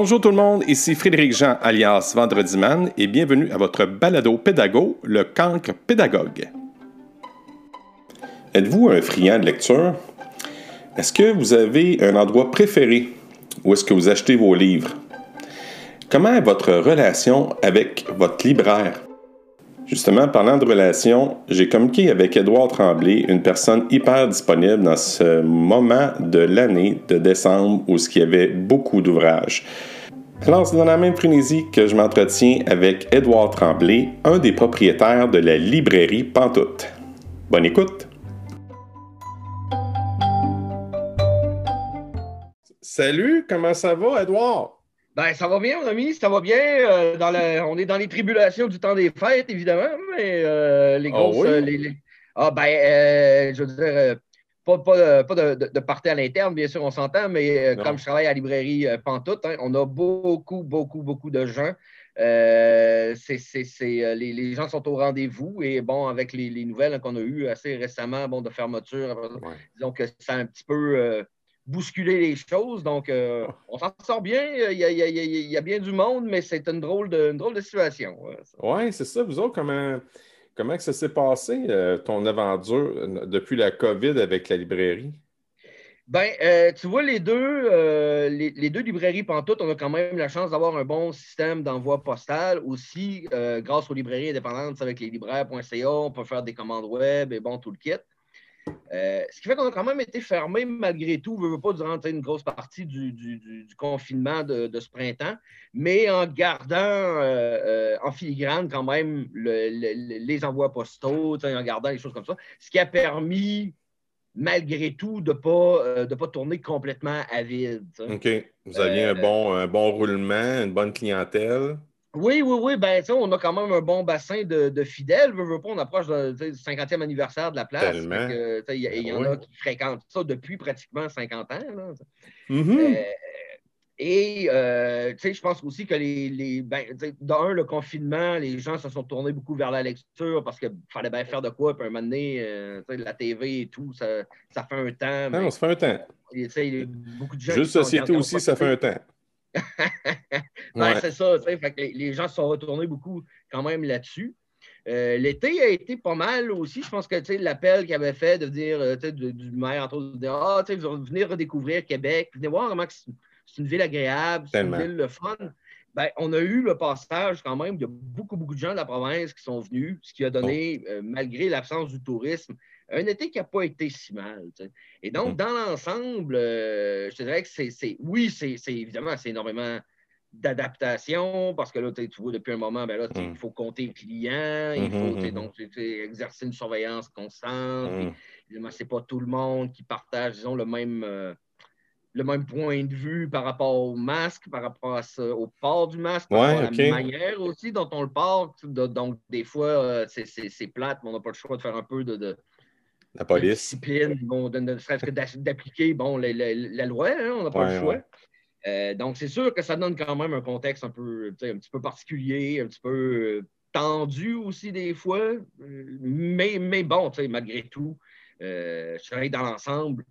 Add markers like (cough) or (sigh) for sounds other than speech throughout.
Bonjour tout le monde, ici Frédéric Jean alias Vendredi Man et bienvenue à votre balado pédago, le cancre pédagogue. Êtes-vous un friand de lecture? Est-ce que vous avez un endroit préféré où est-ce que vous achetez vos livres? Comment est votre relation avec votre libraire? Justement, parlant de relation, j'ai communiqué avec Édouard Tremblay, une personne hyper disponible dans ce moment de l'année de décembre où il y avait beaucoup d'ouvrages. Alors, c'est dans la même frénésie que je m'entretiens avec Édouard Tremblay, un des propriétaires de la librairie Pantoute. Bonne écoute! Salut, comment ça va, Édouard? Ben, ça va bien, mon ami, ça va bien. Euh, dans on est dans les tribulations du temps des fêtes, évidemment, mais euh, les ah grosses. Ah, oui? ah ben, je veux dire, pas, pas, pas de, de, partir à l'interne, bien sûr, on s'entend, mais comme je travaille à la librairie Pantoute, hein, on a beaucoup, beaucoup, beaucoup de gens. Euh, les, les, gens sont au rendez-vous et bon, avec les, les nouvelles qu'on a eues assez récemment bon, de fermeture, disons que ça a un petit peu bousculer les choses. Donc, euh, ah. on s'en sort bien. Il y, a, bien du monde, mais c'est une drôle de, drôle de situation. Oui, c'est ça. Vous autres, comment, comment ça s'est passé, euh, ton aventure euh, depuis la COVID avec la librairie? Ben, tu vois, les deux, les, deux librairies Pantoute, on a quand même la chance d'avoir un bon système d'envoi postal. Aussi, grâce aux librairies indépendantes avec les libraires.ca, on peut faire des commandes web et bon, tout le kit. Euh, ce qui fait qu'on a quand même été fermé malgré tout, ne veut pas durant une grosse partie du, confinement de, ce printemps, mais en gardant euh, euh, en filigrane quand même les envois postaux, en gardant les choses comme ça, ce qui a permis malgré tout de ne pas, de pas tourner complètement à vide. OK. Vous aviez un, bon, un bon roulement, une bonne clientèle. Oui, oui, oui. Ben, on a quand même un bon bassin de, fidèles. on approche du 50e anniversaire de la place. Il y, en ben a qui fréquentent ça depuis pratiquement 50 ans. Mm-hmm. Euh, et euh, je pense aussi que les, les ben, d'un, le confinement, les gens se sont tournés beaucoup vers la lecture parce qu'il fallait bien faire de quoi. Puis un moment donné, euh, la TV et tout, ça, fait un temps. Non, ça fait un temps. beaucoup de gens Juste société aussi, ça fait un temps. C'est ça. les, gens se sont retournés beaucoup quand même là-dessus. Euh, l'été a été pas mal aussi. Je pense que l'appel qu'il avait fait de dire euh, du maire, entre autres, de dire Ah, venir redécouvrir Québec, venez voir comment c'est une ville agréable, c'est une ville le fun. Ben, on a eu le passage quand même de beaucoup, beaucoup de gens de la province qui sont venus, ce qui a donné, euh, malgré l'absence du tourisme, un été qui n'a pas été si mal. Et donc, mm. dans l'ensemble, euh, je te dirais que c'est, oui, c'est, évidemment, c'est énormément d'adaptation parce que là, tu vois, depuis un moment, ben là, il mm. faut compter les clients, il mm-hmm, faut mm-hmm. donc, exercer une surveillance constante. Mm. Évidemment, ce n'est pas tout le monde qui partage, disons, le même. Euh, le même point de vue par rapport au masque, par rapport au port du masque, par à la manière aussi dont on le porte. Donc, des fois, euh, c'est plate, mais on n'a pas le choix de faire un peu de, la police. discipline, bon, ne serait-ce que d'appliquer bon, la, loi, hein, on n'a pas le choix. Euh, donc, c'est sûr que ça donne quand même un contexte un, peu, un petit peu particulier, un petit peu euh, tendu aussi des fois. Mais, mais bon, malgré tout, euh, je travaille dans l'ensemble.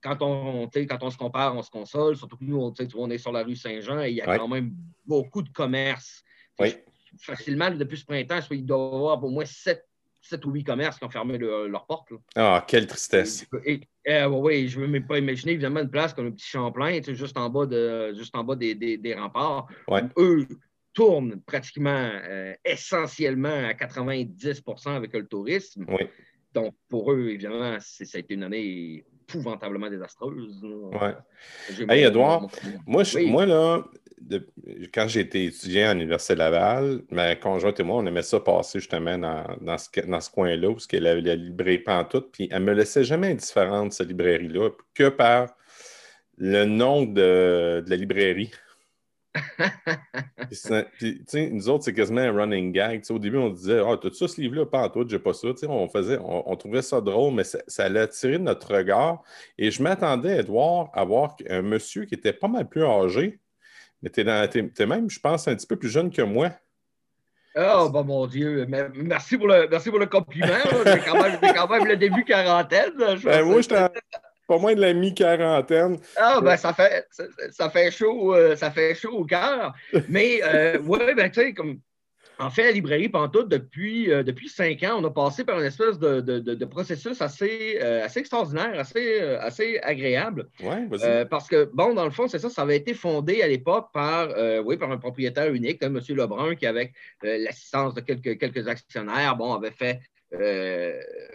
quand, on, quand on se compare, on se console. Surtout que nous, on, on est sur la rue Saint-Jean et il y a quand même beaucoup de commerces. Facilement, depuis ce printemps, il doit y avoir au moins sept 7 ou 8 commerces qui ont fermé leurs portes. Ah, quelle tristesse. Euh, oui, je ne veux même pas imaginer évidemment une place comme le petit Champlain, juste en bas, de, juste en bas des, des, remparts. Eux tournent pratiquement euh, essentiellement à 90% avec le tourisme. Donc, pour eux, évidemment, ça a été une année épouvantablement désastreuse. Oui. Hey, Edouard, moi, moi, là, quand j'étais étudiant à l'Université Laval, ma conjointe et moi, on aimait ça passer justement dans, ce, coin-là, il y avait la librairie Pantoute, puis elle me laissait jamais indifférente, cette librairie-là, que par le nom de, la librairie. nous autres, c'est quasiment un running gag. au début, on disait oh, t'as-tu ce livre-là? Pantoute, j'ai pas ça. on, faisait, on, trouvait ça drôle, mais ça, ça allait attirer notre regard. Et je m'attendais, Edouard, à voir un monsieur qui était pas mal plus âgé, mais tu es, même, je pense, un petit peu plus jeune que moi. Oh, bah mon Dieu. Merci pour le, merci pour le compliment. J'ai quand, quand, même le début quarantaine. Ben, moi, j'étais pas moins de la mi-quarantaine. Ah, ben, ça fait, ça, fait chaud, ça fait chaud au cœur. Mais, oui, ben, tu sais, comme en fait, la librairie Pantoute, depuis, euh, depuis cinq ans, on a passé par une espèce de, processus assez, euh, assez extraordinaire, assez, euh, assez agréable. Oui, parce que, bon, dans le fond, c'est ça, ça avait été fondé à l'époque par, oui, par un propriétaire unique, M. Lebrun, qui, avec l'assistance de quelques, quelques actionnaires, bon, avait fait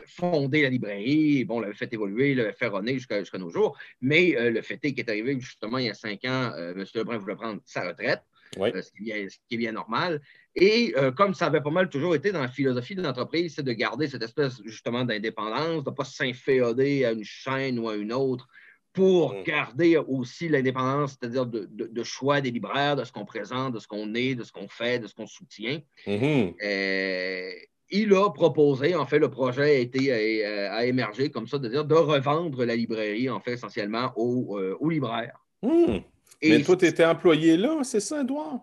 fonder la librairie, bon, l'avait fait évoluer, l'avait fait runner jusqu'à nos jours. Mais le fait est qu'il est arrivé justement il y a cinq ans, M. Lebrun voulait prendre sa retraite. Ce, qui est bien, normal. Et euh, comme ça avait pas mal toujours été dans la philosophie de l'entreprise, c'est de garder cette espèce justement d'indépendance, de ne pas s'inféoder à une chaîne ou à une autre pour mm. garder aussi l'indépendance, c'est-à-dire de, choix des libraires, de ce qu'on présente, de ce qu'on est, de ce qu'on fait, de ce qu'on soutient. Mm-hmm. Euh, il a proposé, en fait, le projet a, été, a, émergé comme ça, de dire de revendre la librairie, en fait, essentiellement aux, euh, libraires. Mm. Mais toi, tu étais employé là, c'est ça, Edouard?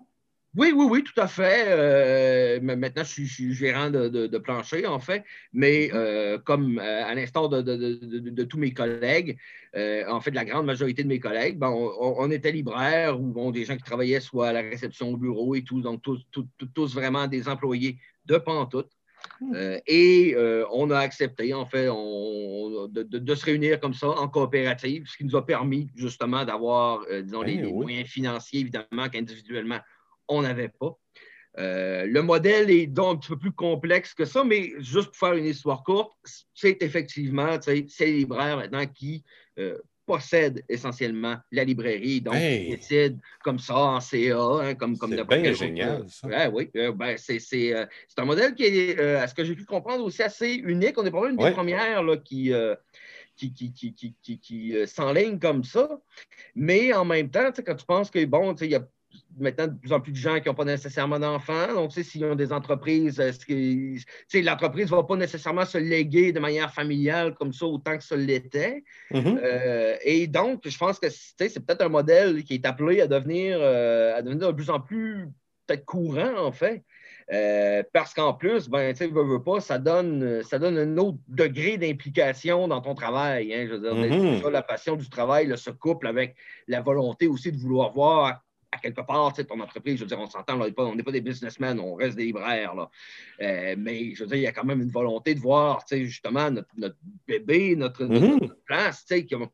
Oui, oui, oui, tout à fait. Euh, maintenant, je suis, gérant de, plancher, en fait, mais euh, comme euh, à l'instar de, tous mes collègues, en fait, la grande majorité de mes collègues, ben, on, était libraire ou bon, des gens qui travaillaient soit à la réception au bureau et tout, donc tous, vraiment des employés de Pantoute. Mm. et on a accepté, en fait, de, se réunir comme ça en coopérative, ce qui nous a permis justement d'avoir, disons, les, ben moyens financiers, évidemment, qu'individuellement, on n'avait pas. Euh, le modèle est donc un petit peu plus complexe que ça, mais juste pour faire une histoire courte, c'est effectivement c'est les libraires maintenant qui euh, possèdent essentiellement la librairie, donc ils décident comme ça en CA, hein, comme, comme C'est bien génial, ça. oui, euh, ben, c'est un modèle qui est, à ce que j'ai pu comprendre, aussi assez unique. On est pas une des premières là, qui qui, qui, qui, qui, qui comme ça. Mais en même temps, quand tu penses que, bon, il y a maintenant de plus en plus de gens qui n'ont pas nécessairement d'enfants. Donc, s'ils ont des entreprises, l'entreprise ne va pas nécessairement se léguer de manière familiale comme ça autant que ça l'était. Mm-hmm. Euh, et donc, je pense que c'est peut-être un modèle qui est appelé à devenir, euh, à devenir de plus en plus peut-être courant, en fait. Euh, parce qu'en plus, ben, tu veux, veux pas, ça donne, ça donne un autre degré d'implication dans ton travail. Hein, je veux dire, mm-hmm. la passion du travail se couple avec la volonté aussi de vouloir voir à quelque part, ton entreprise, je veux dire, on s'entend, on n'est pas, des businessmen, on reste des libraires. Là. Euh, mais je veux dire, il y a quand même une volonté de voir justement notre, bébé, notre, mm-hmm. place, qui va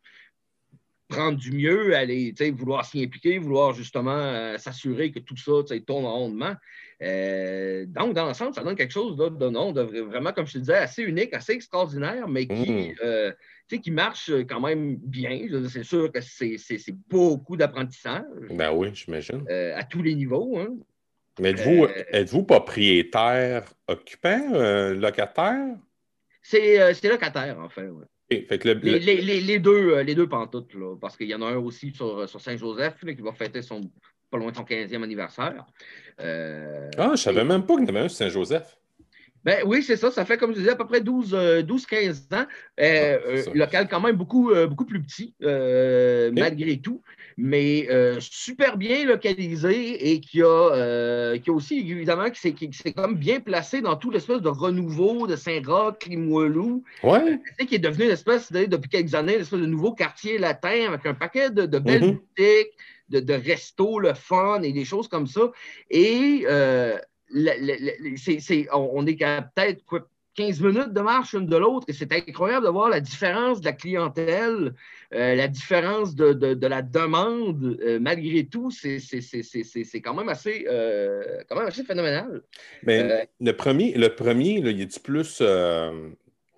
prendre du mieux, aller vouloir s'y impliquer, vouloir justement euh, s'assurer que tout ça tourne en rondement. Euh, donc, dans l'ensemble, ça donne quelque chose de, de, non, de vraiment, comme je te disais, assez unique, assez extraordinaire, mais qui, mm qui marche euh, quand même bien. C'est sûr que c'est beaucoup d'apprentissage. Ben oui, j'imagine. Euh, à tous les niveaux. Hein. Mais êtes-vous euh, êtes propriétaire occupant, locataire? C'est locataire, en fait. fait que les, les, les, deux, les deux pantoutes, là, parce qu'il y en a un aussi sur, sur Saint-Joseph qui va fêter son pas loin de son 15e anniversaire. ah, je savais même pas qu'il y en avait un sur Saint-Joseph. Ben, oui, c'est ça. Ça fait, comme je disais, à peu près 12-15 euh, ans. Euh, ah, euh, local quand même beaucoup, beaucoup plus petit, malgré tout, mais super bien localisé et qui a, qui a aussi, évidemment, qui s'est comme bien placé dans tout l'espèce de renouveau de Saint-Roch, Limoilou. Ouais. qui est devenu une espèce, depuis quelques années, une espèce de nouveau quartier latin avec un paquet de, belles mm-hmm. boutiques, de, de restos, le fun et des choses comme ça. Et on est qu'à peut-être 15 minutes de marche l'une de l'autre et c'est incroyable de voir la différence de la clientèle, euh, la différence de, la demande. Euh, malgré tout, c'est quand, même assez, euh, quand même assez phénoménal. Mais le premier, le premier là, il est plus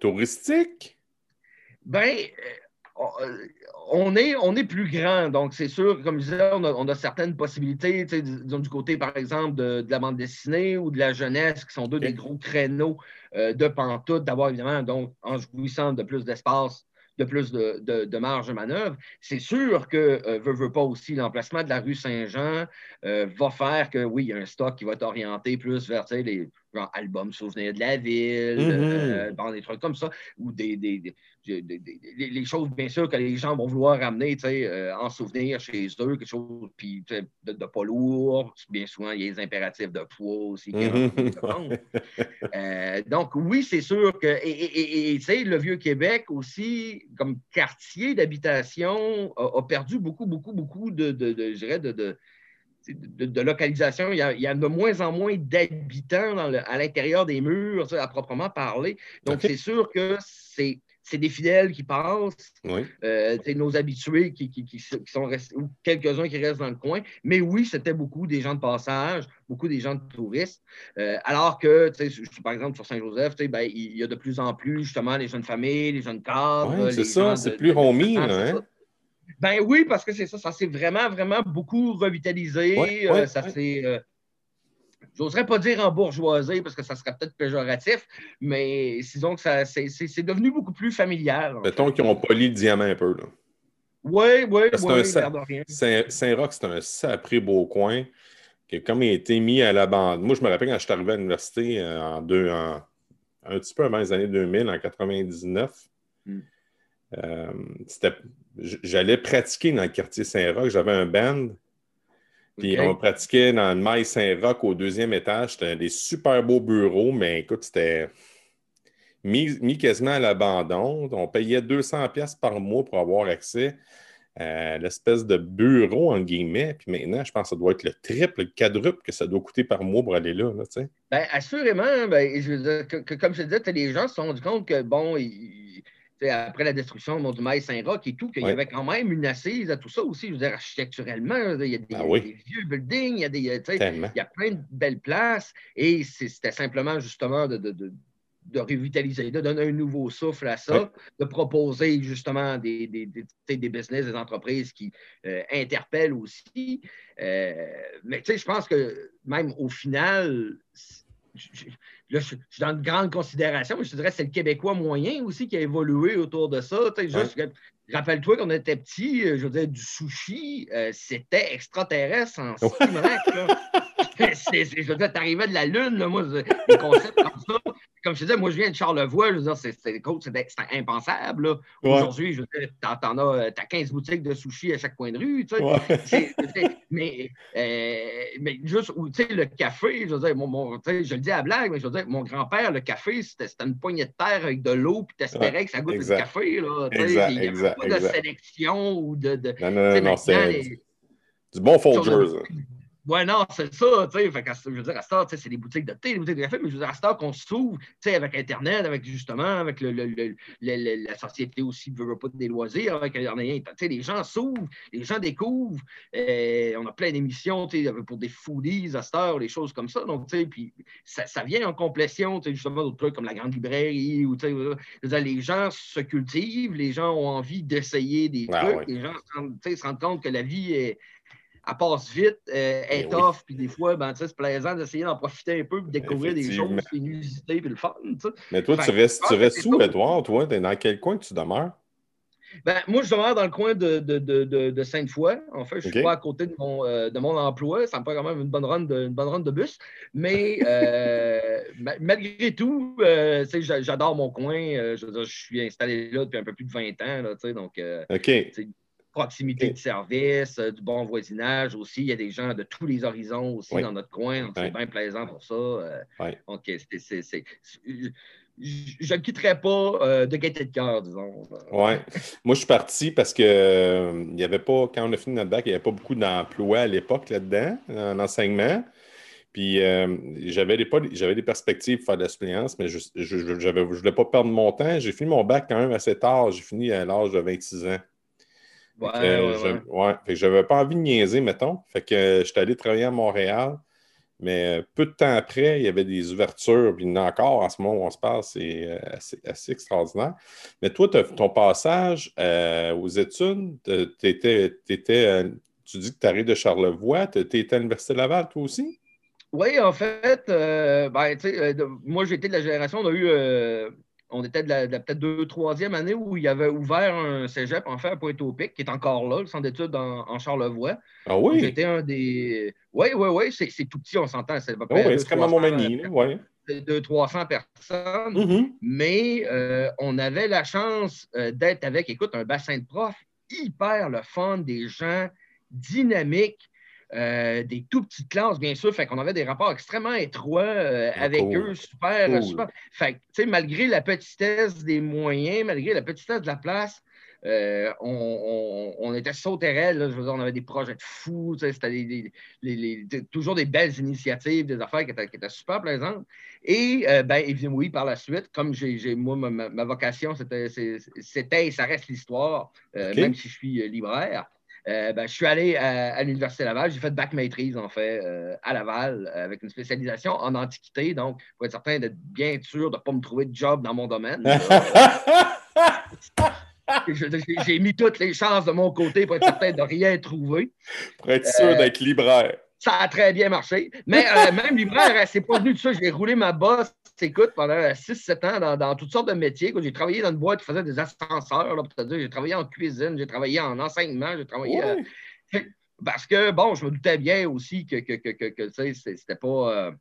touristique? Ben, on est, on est plus grand, donc c'est sûr, comme je disais, on a, certaines possibilités, disons, du côté, par exemple, de, la bande dessinée ou de la jeunesse, qui sont deux des gros créneaux euh, de pantoute, d'avoir évidemment, donc, en jouissant de plus d'espace, de plus de, marge de manœuvre. C'est sûr que euh, veut, veut pas aussi l'emplacement de la rue Saint-Jean euh, va faire que oui, il y a un stock qui va être orienté plus vers les genre album souvenir de la ville, mm-hmm. des trucs comme ça, ou des, des, les choses, bien sûr, que les gens vont vouloir ramener euh, en souvenir chez eux, quelque chose puis, de, pas lourd. Bien souvent, il y a les impératifs de poids aussi. Mm-hmm. Euh, donc, oui, c'est sûr que. Et, et, le Vieux-Québec aussi, comme quartier d'habitation, a, perdu beaucoup, beaucoup, beaucoup de, de, de je dirais, de, de, localisation. Il y, a, il y, a, de moins en moins d'habitants à l'intérieur des murs, à proprement parler. Donc, c'est sûr que c'est c'est des fidèles qui passent, euh, c'est nos habitués qui, sont restés, ou quelques-uns qui restent dans le coin. Mais oui, c'était beaucoup des gens de passage, beaucoup des gens de touristes. Euh, alors que, par exemple, sur Saint-Joseph, ben, il y a de plus en plus, justement, les jeunes familles, les jeunes cadres. c'est ça, c'est plus homie. Hein? Ben oui, parce que c'est ça, ça s'est vraiment, vraiment beaucoup revitalisé. Euh, ça s'est J'oserais pas dire en bourgeoisie parce que ça serait peut-être péjoratif, mais disons que ça, c'est, devenu beaucoup plus familial. Mettons qu'ils ont poli le diamant un peu. Oui, oui, oui. Saint-Roch, c'est un sacré beau coin qui a comme été mis à la bande. Moi, je me rappelle quand je suis arrivé à l'université euh, en, deux, en un petit peu avant les années 2000, en 99. Hmm. Euh, j'allais pratiquer dans le quartier Saint-Roch. J'avais un band puis on pratiquait dans le Maïs Saint-Roch au deuxième étage. C'était des super beaux bureaux, mais écoute, c'était mis, quasiment à l'abandon. On payait 200 pièces par mois pour avoir accès à l'espèce de bureau, en guillemets. Puis maintenant, je pense que ça doit être le triple, le quadruple que ça doit coûter par mois pour aller là. Bien, assurément, ben, je comme je disais, les gens se sont rendus compte que, bon, ils après la destruction du Maïs Saint-Roch et tout, qu'il y avait quand même une assise à tout ça aussi. Je veux dire, architecturellement, il y a des, ah vieux buildings, il y, a des, il y a plein de belles places. Et c'était simplement justement de, de, de, revitaliser, de donner un nouveau souffle à ça, de proposer justement des, des, des, business, des entreprises qui euh, interpellent aussi. Euh, mais tu sais, je pense que même au final, là, je, suis dans une grande considération, mais je dirais que c'est le Québécois moyen aussi qui a évolué autour de ça. Rappelle-toi qu'on était petit, euh, je veux dire, du sushi, euh, c'était extraterrestre en (laughs) (laughs) je veux dire, t'arrivais de la Lune, là, moi, des concepts comme ça comme je disais, moi, je viens de Charlevoix, c'est impensable. Aujourd'hui, je veux dire, t'en as, as 15 boutiques de sushis à chaque coin de rue, tu sais. (laughs) mais, euh, mais juste, tu sais, le café, je veux dire, mon, je le dis à blague, mais je veux dire, mon grand-père, le café, c'était une poignée de terre avec de l'eau, puis t'espérais que ça goûte du café, là. Exact, il n'y avait pas de sélection ou de... de non, non, non, c'est du bon Folgers. Ouais, non, c'est ça, tu sais. Je veux dire, à Star, c'est des boutiques de thé, des boutiques de café, mais je veux dire, à Star, qu'on s'ouvre, tu sais, avec Internet, avec justement, avec le, le, le, la société aussi, ne veut pas des loisirs, avec tu sais, les gens s'ouvrent, les gens découvrent. Et euh, on a plein d'émissions, tu sais, pour des foodies à Star, des choses comme ça. Donc, tu sais, puis ça, ça, vient en complétion, tu sais, justement, d'autres trucs comme la grande librairie, ou, tu sais, les gens se cultivent, les gens ont envie d'essayer des ah trucs, les gens se rendent compte que la vie est elle passe vite, euh, elle est tough, puis des fois, ben, c'est plaisant d'essayer d'en profiter un peu, de découvrir des choses, inusitées, puis le fun. Mais toi, tu restes, tu restes où, Edouard? Toi, dans quel coin tu demeures? Ben, moi, je demeure dans le coin de, de, de, de Sainte-Foy. En fait, je ne suis pas à côté de mon, euh, de mon emploi. Ça me fait quand même une bonne run de, bonne run de bus. Mais euh, (laughs) malgré tout, j'adore mon coin. Je, je, suis installé là depuis un peu plus de 20 ans. Là, donc, OK proximité de service, euh, du bon voisinage aussi. Il y a des gens de tous les horizons aussi dans notre coin. Donc, c'est bien plaisant pour ça. Euh, donc, c'est, je ne quitterai pas euh, de gaieté de cœur, disons. Oui. Moi, je suis parti parce que il y avait pas, quand on a fini notre bac, il n'y avait pas beaucoup d'emplois à l'époque là-dedans, en enseignement. Puis j'avais des, j'avais des perspectives pour faire de la suppléance, mais je ne voulais pas perdre mon temps. J'ai fini mon bac quand même assez tard. J'ai fini à l'âge de 26 ans. Ouais, ouais, Je, n'avais pas envie de niaiser, mettons. Fait que euh, j'étais allé travailler à Montréal. Mais euh, peu de temps après, il y avait des ouvertures, puis il y en a encore en ce moment où on se parle, c'est euh, assez, extraordinaire. Mais toi, ton passage aux études, tu dis que tu arrives de Charlevoix, tu étais à l'Université Laval, toi aussi? Oui, en fait, ben, moi, j'étais de la génération, on a eu on était de la, peut-être deux, troisième année où il y avait ouvert un cégep, en fait, à Pointe-au-Pic, qui est encore là, le centre d'études en, Charlevoix. Ah oui? J'étais un des. Oui, oui, oui, c'est tout petit, on s'entend. C'est oh, oui, c'est comme à Montmagny, oui. 200-300 personnes, Mhm. mais euh, on avait la chance euh, d'être avec, écoute, un bassin de profs hyper le fun, des gens dynamiques, euh, des tout petites classes, bien sûr. Fait qu'on avait des rapports extrêmement étroits euh, avec cool. eux, super, Cool. super. Fait que, tu sais, malgré la petitesse des moyens, malgré la petitesse de la place, euh, on, on- on était sauterelles, là, je veux dire, on avait des projets de fous, tu sais, c'était des- des- les- des- toujours des belles initiatives, des affaires qui étaient, qui étaient super plaisantes. Et, euh, ben, évidemment, oui, par la suite, comme j'ai, moi, ma, vocation, c'était, et ça reste l'histoire, euh, même si je suis euh, libraire. Euh, ben, je suis allé à, à l'Université Laval. J'ai fait bac maîtrise, en fait, euh, à Laval, euh, avec une spécialisation en antiquité. Donc, pour être certain d'être bien sûr de ne pas me trouver de job dans mon domaine. (laughs) J'ai mis toutes les chances de mon côté pour être certain de rien trouver. Pour être sûr d'être libraire. Ça a très bien marché. Mais euh, (laughs) même libraire, hein, c'est pas venu de ça. J'ai roulé ma bosse, écoute, pendant 6-7 ans dans, dans toutes sortes de métiers. J'ai travaillé dans une boîte qui faisait des ascenseurs. J'ai travaillé en cuisine, j'ai travaillé en enseignement, j'ai travaillé. euh, parce que, bon, je me doutais bien aussi que, que, que, que, c'était pas. euh,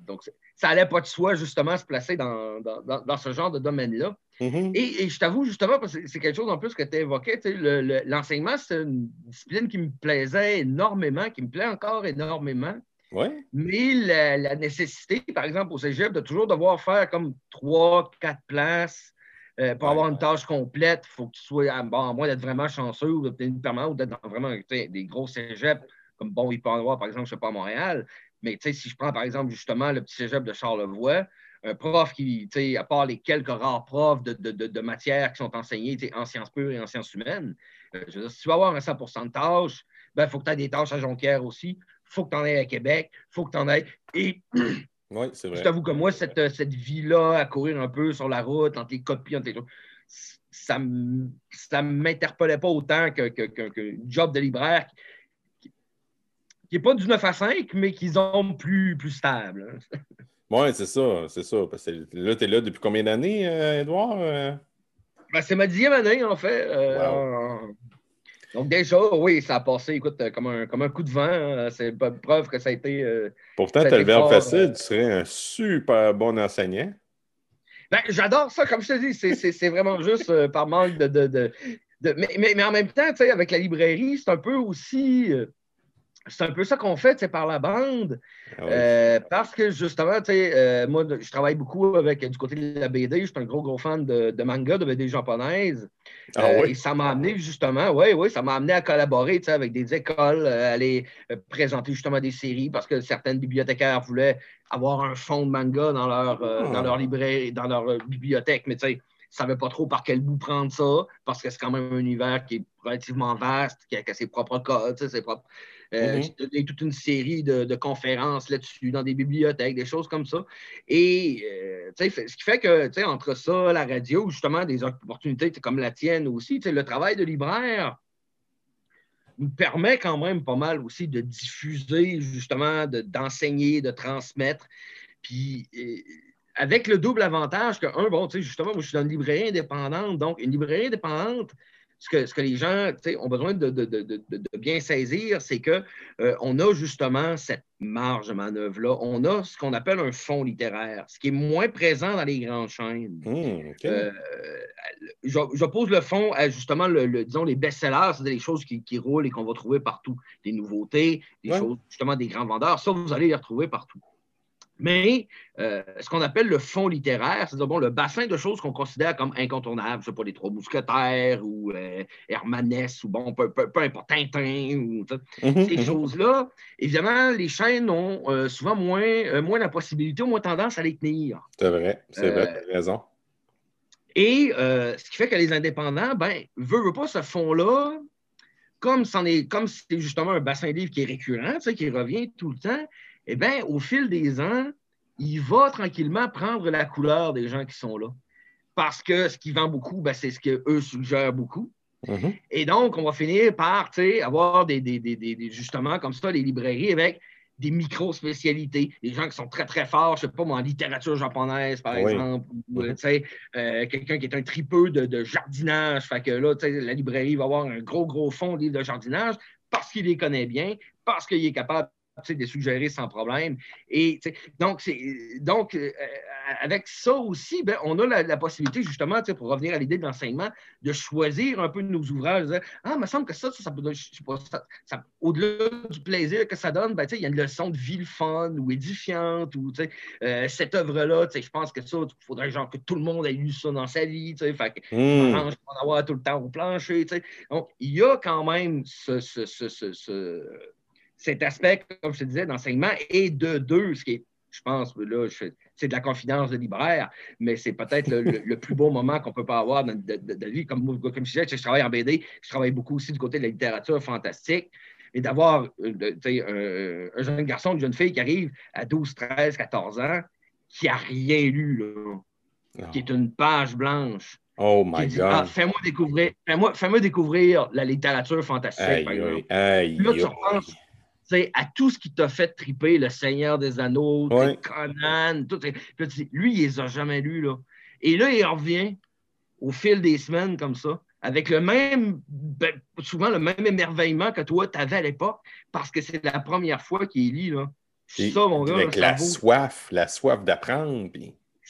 donc, ça allait pas de soi, justement, se placer dans, dans, ce genre de domaine-là. Mhm. Et, et je t'avoue, justement, parce que c'est quelque chose en plus que tu évoquais, le- le- l'enseignement, c'est une discipline qui me plaisait énormément, qui me plaît encore énormément. Ouais. Mais la, la nécessité, par exemple, au cégep, de toujours devoir faire comme trois, quatre places euh, pour Ouais. avoir une tâche complète, il faut que tu sois, à, bon, à moins d'être vraiment chanceux ou d'obtenir une permanence ou d'être dans vraiment des gros cégeps, comme bon, il peut en avoir, par exemple, je ne sais pas, à Montréal. Mais si je prends, par exemple, justement, le petit cégep de Charlevoix, un prof qui, à part les quelques rares profs de, de, de, de matières qui sont enseignées en sciences pures et en sciences humaines, euh, je veux dire, si tu vas avoir un 100% de tâches, il ben, faut que tu aies des tâches à Jonquière aussi. Il faut que tu en aies à Québec. Il faut que tu en aies. Et (clears throat) Oui, c'est je vrai. t'avoue que moi, cette, cette vie-là, à courir un peu sur la route, entre les copies, entre les trucs, ça ne m'interpellait pas autant qu'un que, que, que job de libraire n'est pas du 9 à 5, mais qui sont plus, plus stable. hein. (laughs) Oui, c'est ça, c'est ça. Parce que là, tu es là depuis combien d'années, euh, Edouard? Euh, Ben, c'est ma dixième année, en fait. euh, Wow. Donc, déjà, oui, ça a passé, écoute, comme un, comme un coup de vent. hein. C'est preuve que ça a été. euh, Pourtant, tu as le verbe facile, euh, tu serais un super bon enseignant. Ben, j'adore ça, comme je te dis, c'est- c'est c'est vraiment juste euh, par manque de. de- de- de- mais, mais- mais en même temps, tu sais, avec la librairie, c'est un peu aussi. euh, c'est un peu ça qu'on fait, par la bande. Ah oui. Euh, parce que justement, tu sais, euh, moi, je travaille beaucoup avec du côté de la BD. Je suis un gros, gros fan de, de manga, de BD japonaise. Ah Euh, oui? Et ça m'a amené justement, oui, oui, ça m'a amené à collaborer tu sais, avec des écoles, euh, aller présenter justement des séries parce que certaines bibliothécaires voulaient avoir un fond de manga dans leur, Ah. dans leur librairie, dans leur bibliothèque, mais tu sais, ils ne savaient pas trop par quel bout prendre ça parce que c'est quand même un univers qui est relativement vaste, qui a, qui a ses propres codes, ses propres. Euh, Mhm. J'ai donné toute une série de, de conférences là-dessus, dans des bibliothèques, des choses comme ça. Et euh, ce qui fait que, entre ça, la radio, justement, des opportunités comme la tienne aussi, le travail de libraire nous permet quand même pas mal aussi de diffuser, justement, de- d'enseigner, de, transmettre. Puis, euh, avec le double avantage que, un, bon, tu sais, justement, moi, je suis dans une librairie indépendante. Donc, une librairie indépendante, ce que, ce que les gens ont besoin de, de- de- de- de bien saisir, c'est qu'on a justement cette marge de manœuvre-là. On a ce qu'on appelle un fonds littéraire, ce qui est moins présent dans les grandes chaînes. OK. Euh, J'oppose le fond à justement, le, le- disons, les best-sellers, c'est-à-dire les choses qui, qui roulent et qu'on va trouver partout. Des nouveautés, des Ouais. choses, justement, des grands vendeurs. Ça, vous allez les retrouver partout. Mais euh, ce qu'on appelle le fond littéraire, c'est-à-dire bon, le bassin de choses qu'on considère comme incontournables, je ne sais pas, les Trois Mousquetaires ou euh, Hermanès ou bon, peu, peu- peu importe, Tintin ou Mhm, ces mhm. choses-là, évidemment, les chaînes ont euh, souvent moins, moins la possibilité ou moins tendance à les tenir. C'est vrai, c'est vrai, raison. Et ce qui fait que les indépendants, ben, veut, veut pas ce fonds-là, comme, c'est justement un bassin de livres qui est récurrent, qui revient tout le temps, eh bien, au fil des ans, il va tranquillement prendre la couleur des gens qui sont là. Parce que ce qui vend beaucoup, ben, c'est ce qu'eux suggèrent beaucoup. Mhm. Et donc, on va finir par avoir des, des- des- des- des- justement comme ça, les librairies avec des micro-spécialités. Des gens qui sont très, très forts, je ne sais pas, moi, en littérature japonaise, par Oui. exemple, ou Mhm. euh, sais, euh, quelqu'un qui est un tripeux de, de jardinage. Fait que là, la librairie va avoir un gros, gros fond de livres de jardinage parce qu'il les connaît bien, parce qu'il est capable de les suggérer sans problème. Et donc, donc euh, avec ça aussi, ben, on a la, possibilité, justement, pour revenir à l'idée de l'enseignement, de choisir un peu nos ouvrages. ah, il me semble que ça, ça, ça, au-delà du plaisir que ça donne, ben, il y a une leçon de vie le fun ou édifiante, ou euh, cette œuvre-là, je pense que ça, il faudrait genre que tout le monde ait lu ça dans sa vie, fait que mm. en avoir tout le temps au plancher. Donc, il y a quand même ce, ce, ce, cet aspect, comme je te disais, d'enseignement et de deux, ce qui est je pense, là, c'est de la confidence de libraire, mais c'est peut-être le, plus beau moment qu'on peut pas avoir de, de, vie. Comme, comme je disais, je travaille en BD, je travaille beaucoup aussi du côté de la littérature fantastique. Et d'avoir euh, un, jeune garçon, une jeune fille qui arrive à 12, 13, 14 ans, qui n'a rien lu, qui est une page blanche. Oh my God. Ah, fais-moi découvrir, fais-moi, découvrir la littérature fantastique, par exemple. là, tu repenses à tout ce qui t'a fait triper, Le Seigneur des Anneaux, Conan, tout. lui, il les a jamais lus. Là. Et là, il revient au fil des semaines comme ça, avec le même, ben, souvent le même émerveillement que toi, tu avais à l'époque, parce que c'est la première fois qu'il lit. Là. ça, mon gars. Avec la soif, la soif d'apprendre.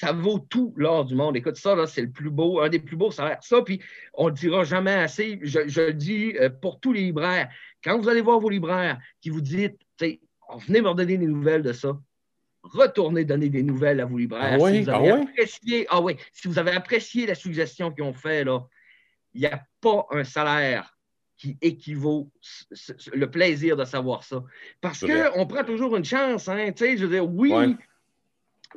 Ça vaut tout l'or du monde. Écoute, ça, c'est le plus beau, un des plus beaux salaires. Ça, puis on ne le dira jamais assez. Je, je le dis euh, pour tous les libraires quand vous allez voir vos libraires qui vous disent venez me donner des nouvelles de ça, retournez donner des nouvelles à vos libraires. Ah si, vous avez ah apprécié, ah si vous avez apprécié la suggestion qu'ils ont fait, il n'y a pas un salaire qui équivaut le plaisir de savoir ça. Parce qu'on prend toujours une chance. Hein, je veux dire, oui,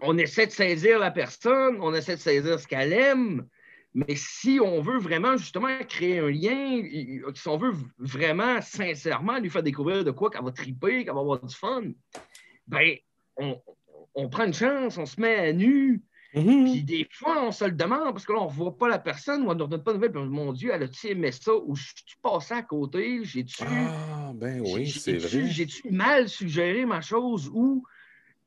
on essaie de saisir la personne, on essaie de saisir ce qu'elle aime, mais si on veut vraiment justement créer un lien, si on veut vraiment sincèrement lui faire découvrir de quoi qu'elle va triper, qu'elle va avoir du fun, ben on, prend une chance, on se met à nu. Mm-hmm. Puis des fois, on se le demande parce que là, on ne voit pas la personne ou on ne donne pas de nouvelles. mon Dieu, elle a-tu aimé ça ou je suis passé à côté? J'ai-tu. Ah, ben oui, c'est vrai. J'ai-tu mal suggéré ma chose ou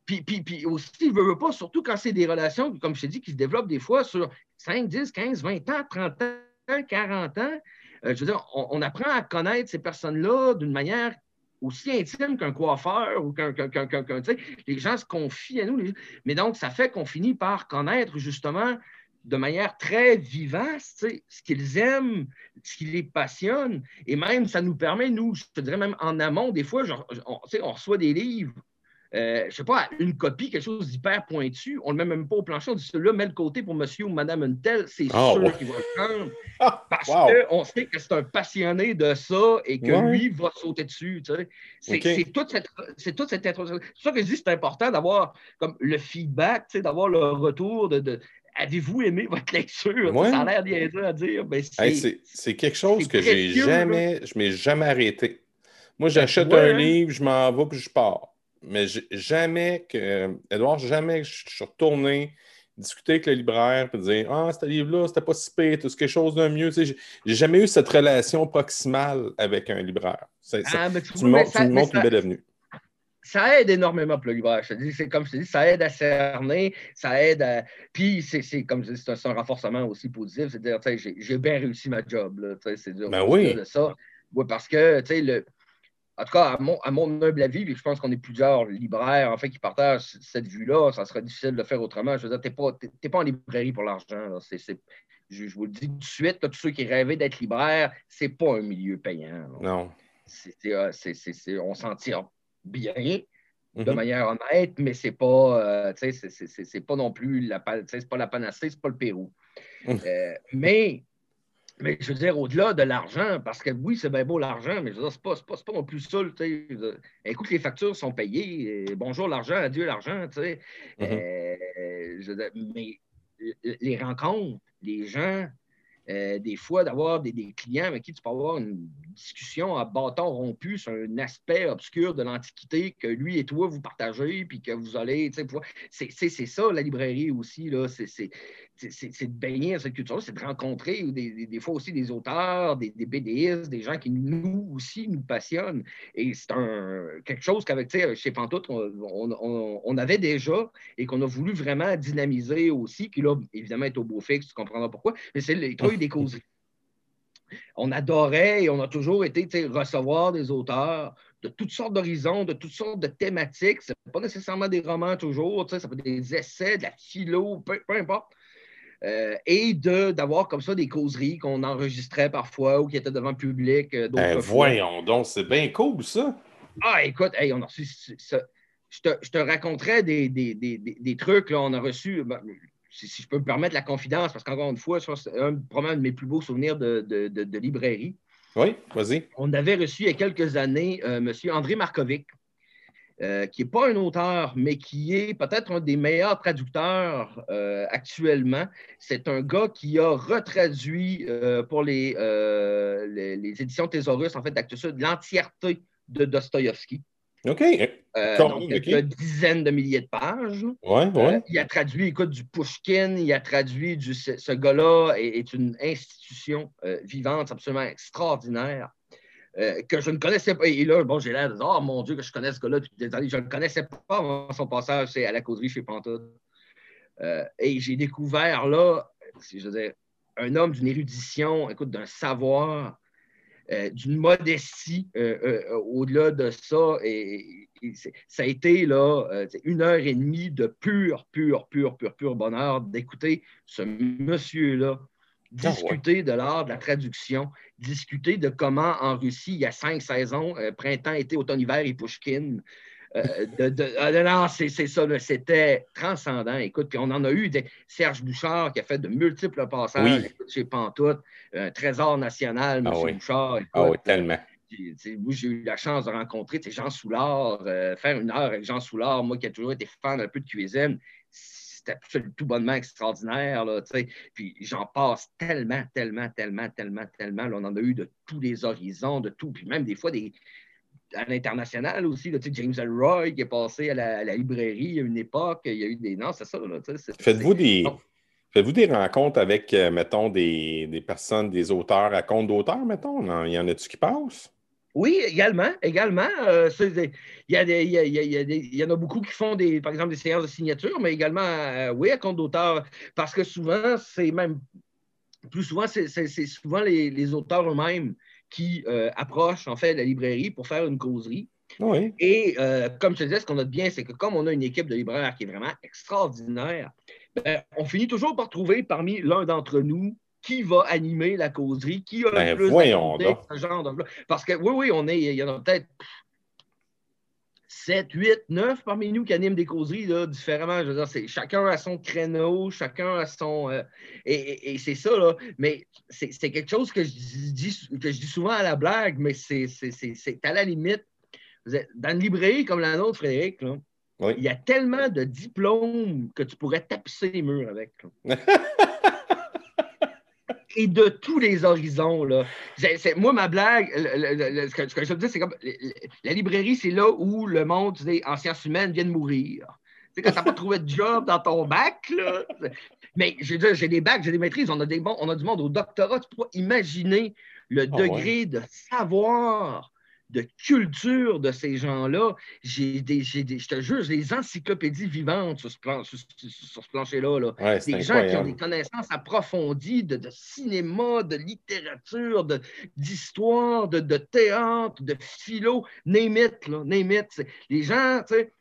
puis, puis, puis aussi, ne veut pas, surtout quand c'est des relations, comme je t'ai dit, qui se développent des fois sur 5, 10, 15, 20 ans, 30 ans, 40 ans. Euh, je veux dire, on, apprend à connaître ces personnes-là d'une manière aussi intime qu'un coiffeur ou qu'un. tu sais, les gens se confient à nous. Mais donc, ça fait qu'on finit par connaître justement de manière très vivace ce qu'ils aiment, ce qui les passionne. Et même, ça nous permet, nous, je te dirais même en amont, des fois, on, on reçoit des livres euh, je ne sais pas, une copie, quelque chose d'hyper pointu, on ne le met même pas au plancher, on dit celui-là, met le côté pour monsieur ou madame une telle, c'est ah, sûr qu'il va le prendre. (laughs) Parce qu'on sait que c'est un passionné de ça et que lui va sauter dessus. C'est toute cette, toute cette introduction. C'est ça que je dis, c'est important d'avoir comme le feedback, d'avoir le retour de, avez-vous aimé votre lecture? Ça a l'air bien à dire. Ben, c'est quelque chose que j'ai jamais, je m'ai jamais arrêté. Moi, ben, j'achète un livre, je m'en vais puis je pars mais jamais que. Edouard, jamais je suis retourné discuter avec le libraire et dire Ah, ce livre-là, c'était pas si pire, c'est quelque chose de mieux. Tu sais, j'ai jamais eu cette relation proximale avec un libraire. ah, mais tu, tu, me montres une belle avenue. Ça aide énormément pour le libraire. c'est comme je te dis, ça aide à cerner, ça aide à. Puis, c'est comme je dis, c'est un, renforcement aussi positif. C'est-à-dire, j'ai bien réussi ma job. C'est dur ben oui. de ça. Oui, parce que, tu sais, le en tout cas, à mon, à mon humble avis, je pense qu'on est plusieurs libraires en fait, qui partagent cette vue-là, ça serait difficile de faire autrement. Je veux dire, tu n'es pas, en librairie pour l'argent. Je, vous le dis tout de suite, tous ceux qui rêvaient d'être libraire, c'est pas un milieu payant. Non. Euh, on s'en tire bien, de mm-hmm. manière honnête, mais c'est pas, euh, c'est pas non plus la, c'est pas la panacée, c'est pas le Pérou. Mm. Euh, mais mais je veux dire, au-delà de l'argent, parce que oui, c'est bien beau l'argent, mais je veux dire, c'est pas, pas, pas, non plus ça. Écoute, les factures sont payées. bonjour l'argent, adieu l'argent. tu sais. Mm-hmm. Euh, mais les rencontres, les gens, euh, des fois, d'avoir des, clients avec qui tu peux avoir une discussion à bâton rompu sur un aspect obscur de l'Antiquité que lui et toi, vous partagez, puis que vous allez. C'est ça, la librairie aussi. C'est de baigner cette culture c'est de rencontrer des, des, fois aussi des auteurs, des, des BDistes, des gens qui nous aussi nous passionnent. Et c'est quelque chose qu'avec chez Pantoute, on, on, avait déjà et qu'on a voulu vraiment dynamiser aussi, qui là, évidemment, est au beau fixe, tu comprendras pourquoi. Mais c'est les trucs des causeries. On adorait et on a toujours été recevoir des auteurs de toutes sortes d'horizons, de toutes sortes de thématiques. Ce pas nécessairement des romans toujours, ça peut être des essais, de la philo, peu, importe. Euh, et d'avoir comme ça des causeries qu'on enregistrait parfois ou qui étaient devant le public. Euh, ben, voyons donc, c'est bien cool ça. Ah, écoute, on a reçu ça. Je te, je te raconterais des, des, des, des, trucs. Là, on a reçu, ben, si, je peux me permettre la confidence, parce qu'encore une fois, c'est un, probablement de mes plus beaux souvenirs de, de, de librairie. Oui, vas-y. On avait reçu il y a quelques années euh, M. André Markovic, euh, qui n'est pas un auteur, mais qui est peut-être un des meilleurs traducteurs euh, actuellement. C'est un gars qui a retraduit pour les, les, éditions Thésaurus, en fait, d'Actes l'entièreté de Dostoïevski. OK. Euh, donc, quelques dizaines de milliers de pages. Ouais, ouais. il a traduit, écoute, du Pushkin, il a traduit du. Ce, gars-là est, une institution vivante absolument extraordinaire. Que je ne connaissais pas. Et là, bon, j'ai l'air de oh mon Dieu, que je connais ce gars-là depuis des années. Je ne connaissais pas avant son passage à la causerie chez Pantoute. et j'ai découvert là, je veux dire, un homme d'une érudition, écoute, d'un savoir euh, d'une modestie euh, euh, au-delà de ça. Et, ça a été là, une heure et demie de pur, pur, pur, pur, pur bonheur d'écouter ce monsieur-là discuter de l'art de la traduction, discuter de comment en Russie, il y a cinq saisons, printemps, été, automne, hiver et Pushkin, euh, de, ah, non, c'est ça, c'était transcendant. Écoute, puis on en a eu des, Serge Bouchard qui a fait de multiples passages chez Pantoute, un trésor national, M. Ah Bouchard. ah oui, tellement. Moi, j'ai eu la chance de rencontrer Jean Soulard, euh, faire une heure avec Jean Soulard, moi qui ai toujours été fan un peu de cuisine. C'était tout bonnement extraordinaire. Là, puis j'en passe tellement, tellement, tellement, tellement, tellement. on en a eu de tous les horizons, de tout. Puis même des fois, des, à l'international aussi. Là, James Elroy qui est passé à la, librairie à une époque. Il y a eu des. Non, c'est ça. Faites-vous des. Faites-vous des rencontres avec, euh, mettons, des, des, personnes, des auteurs à compte d'auteur, mettons? Il y en a-tu qui passent? Oui, également. également il, y en a beaucoup qui font, des, par exemple, des séances de signature, mais également, euh, oui, à compte d'auteur, parce que souvent, c'est même, plus souvent, c'est souvent les, les auteurs eux-mêmes qui euh, approche en fait la librairie pour faire une causerie. Et euh, comme je te disais, ce qu'on a de bien, c'est que comme on a une équipe de libraires qui est vraiment extraordinaire, ben, on finit toujours par trouver parmi l'un d'entre nous qui va animer la causerie, qui a le ben, plus voyons ce genre de... Parce que oui, oui, on est, il y en a peut-être 7, 8, 9 parmi nous qui animent des causeries là, différemment. Je veux dire, chacun a son créneau, chacun a son. Euh, et, c'est ça, là. Mais c'est quelque chose que je, dis, que je dis souvent à la blague, mais c'est à la limite. Dans une librairie comme la nôtre, Frédéric, il y a tellement de diplômes que tu pourrais tapisser les murs avec. (laughs) et de tous les horizons. Là. moi, ma blague, ce, que, je veux dire, c'est comme la librairie, c'est là où le monde en sciences humaines vient de mourir. Tu sais, quand tu n'as pas trouvé de job dans ton bac, là, mais j'ai des bacs, j'ai des maîtrises, on a, des on a du monde au doctorat, tu peux imaginer le ah degré de savoir de culture de ces gens-là. J'ai des, des, je te jure, j'ai des encyclopédies vivantes sur ce, plancher-là. Là. des gens qui ont des connaissances approfondies de, cinéma, de littérature, d'histoire, de, de, théâtre, de philo, name it, là, name it. Les gens, tu sais,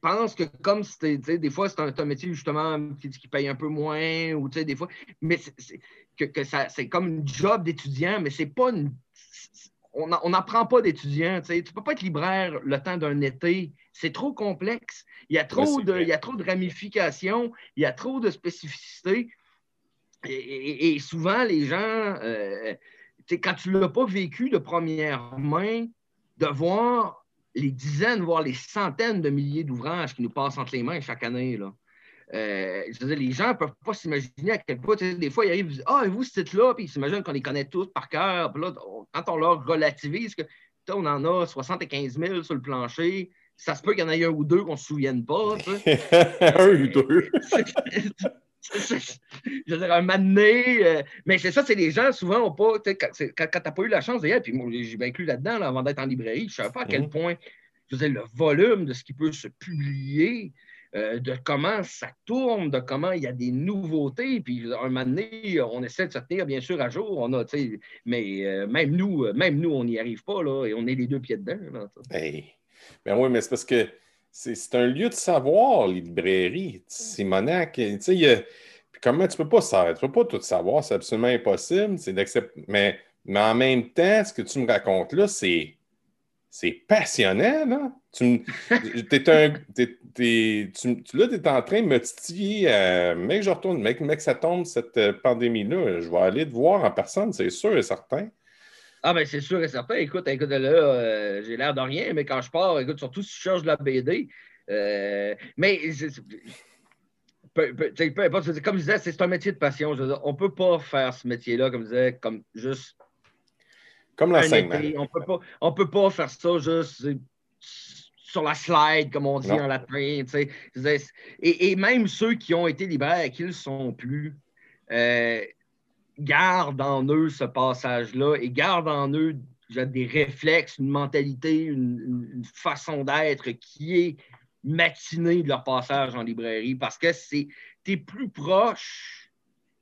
pensent que comme c'était, des fois, c'est un, métier justement qui, qui, paye un peu moins, ou tu sais, des fois, mais c'est, que, que ça, c'est comme une job d'étudiant, mais c'est pas une on n'apprend pas d'étudiants. Tu ne peux pas être libraire le temps d'un été. C'est trop complexe. Il y, a trop de, il y a trop de ramifications, il y a trop de spécificités. Et, souvent, les gens, euh, quand tu ne l'as pas vécu de première main, de voir les dizaines, voire les centaines de milliers d'ouvrages qui nous passent entre les mains chaque année, là, euh, les gens ne peuvent pas s'imaginer à quel point, des fois, ils arrivent, ils disent Ah, et vous, ce titre-là, puis ils s'imaginent qu'on les connaît tous par cœur. Puis là, quand on leur relativise que on en a 75 000 sur le plancher, ça se peut qu'il y en ait un ou deux qu'on ne se souvienne pas. (laughs) un ou deux. (laughs) je veux dire, un moment euh, mais c'est ça, c'est les gens souvent ont pas, quand, tu n'as pas eu la chance d'ailleurs, puis moi j'ai bien inclus là-dedans avant d'être en librairie, je ne savais pas à quel mm-hmm. point, je veux dire, le volume de ce qui peut se publier, euh, de comment ça tourne, de comment il y a des nouveautés. Puis un moment donné, on essaie de se tenir bien sûr à jour. On a, mais euh, même nous, même nous, on n'y arrive pas là, et on est les deux pieds dedans. Ben oui, mais c'est parce que c'est un lieu de savoir, les librairies. Simonac, tu comment tu peux pas savoir? Tu peux pas tout savoir, c'est absolument impossible. Mais, mais en même temps, ce que tu me racontes là, c'est. C'est passionnant, là. Tu, es en train de me titiller. Euh, mec, je retourne, mec, mec, ça tombe cette euh, pandémie-là. Je vais aller te voir en personne, c'est sûr et certain. Ah, ben c'est sûr et certain. Écoute, écoute là, euh, j'ai l'air de rien, mais quand je pars, écoute, surtout si je cherche de la BD, mais comme je disais, c'est un métier de passion. on ne peut pas faire ce métier-là, comme je disais, comme juste. Comme l'enseignement. On ne peut pas faire ça juste sur la slide, comme on dit en latin. Et, et, même ceux qui ont été libraires et qui ne le sont plus, euh, gardent en eux ce passage-là et gardent en eux des réflexes, une mentalité, une, une façon d'être qui est matinée de leur passage en librairie parce que c'est es plus proche,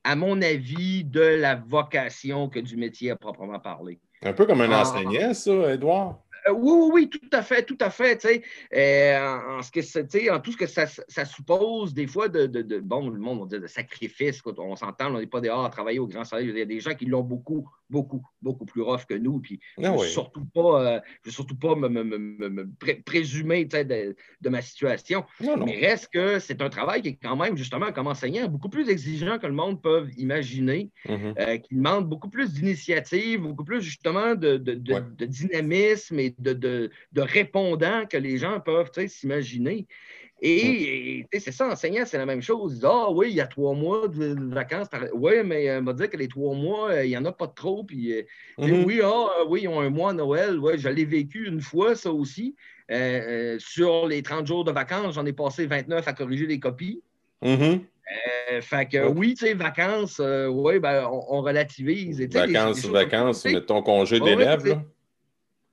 à mon avis, de la vocation que du métier à proprement parler. Un peu comme un ah. enseignant, ça, Edouard. Euh, oui, oui, tout à fait, tout à fait. Euh, en, ce que, en tout ce que ça, suppose, des fois, de, bon, le monde, on dit de sacrifice. on s'entend, on n'est pas dehors à travailler au grand salaire. Il y a des gens qui l'ont beaucoup, beaucoup, beaucoup plus rough que nous. Puis, je ne ah surtout pas, euh, surtout pas me, présumer de, ma situation. Mais reste que c'est un travail qui est quand même, justement, comme enseignant, beaucoup plus exigeant que le monde peut imaginer, mm-hmm. qui demande beaucoup plus d'initiative, beaucoup plus, justement, de, dynamisme et de, répondants que les gens peuvent s'imaginer. Et, c'est ça, enseignant, c'est la même chose. Ah oui, il y a trois mois de, vacances. Oui, mais euh, on va dire que les trois mois, euh, il n'y en a pas trop. Puis, euh, mm-hmm. oui, ah, oui, ils ont un mois Noël. Oui, je l'ai vécu une fois, ça aussi. sur les 30 jours de vacances, j'en ai passé 29 à corriger les copies. Mm-hmm. fait que oui, tu sais, vacances, oui, ben, on, relativise. vacances, vacances, mais ton congé d'élève,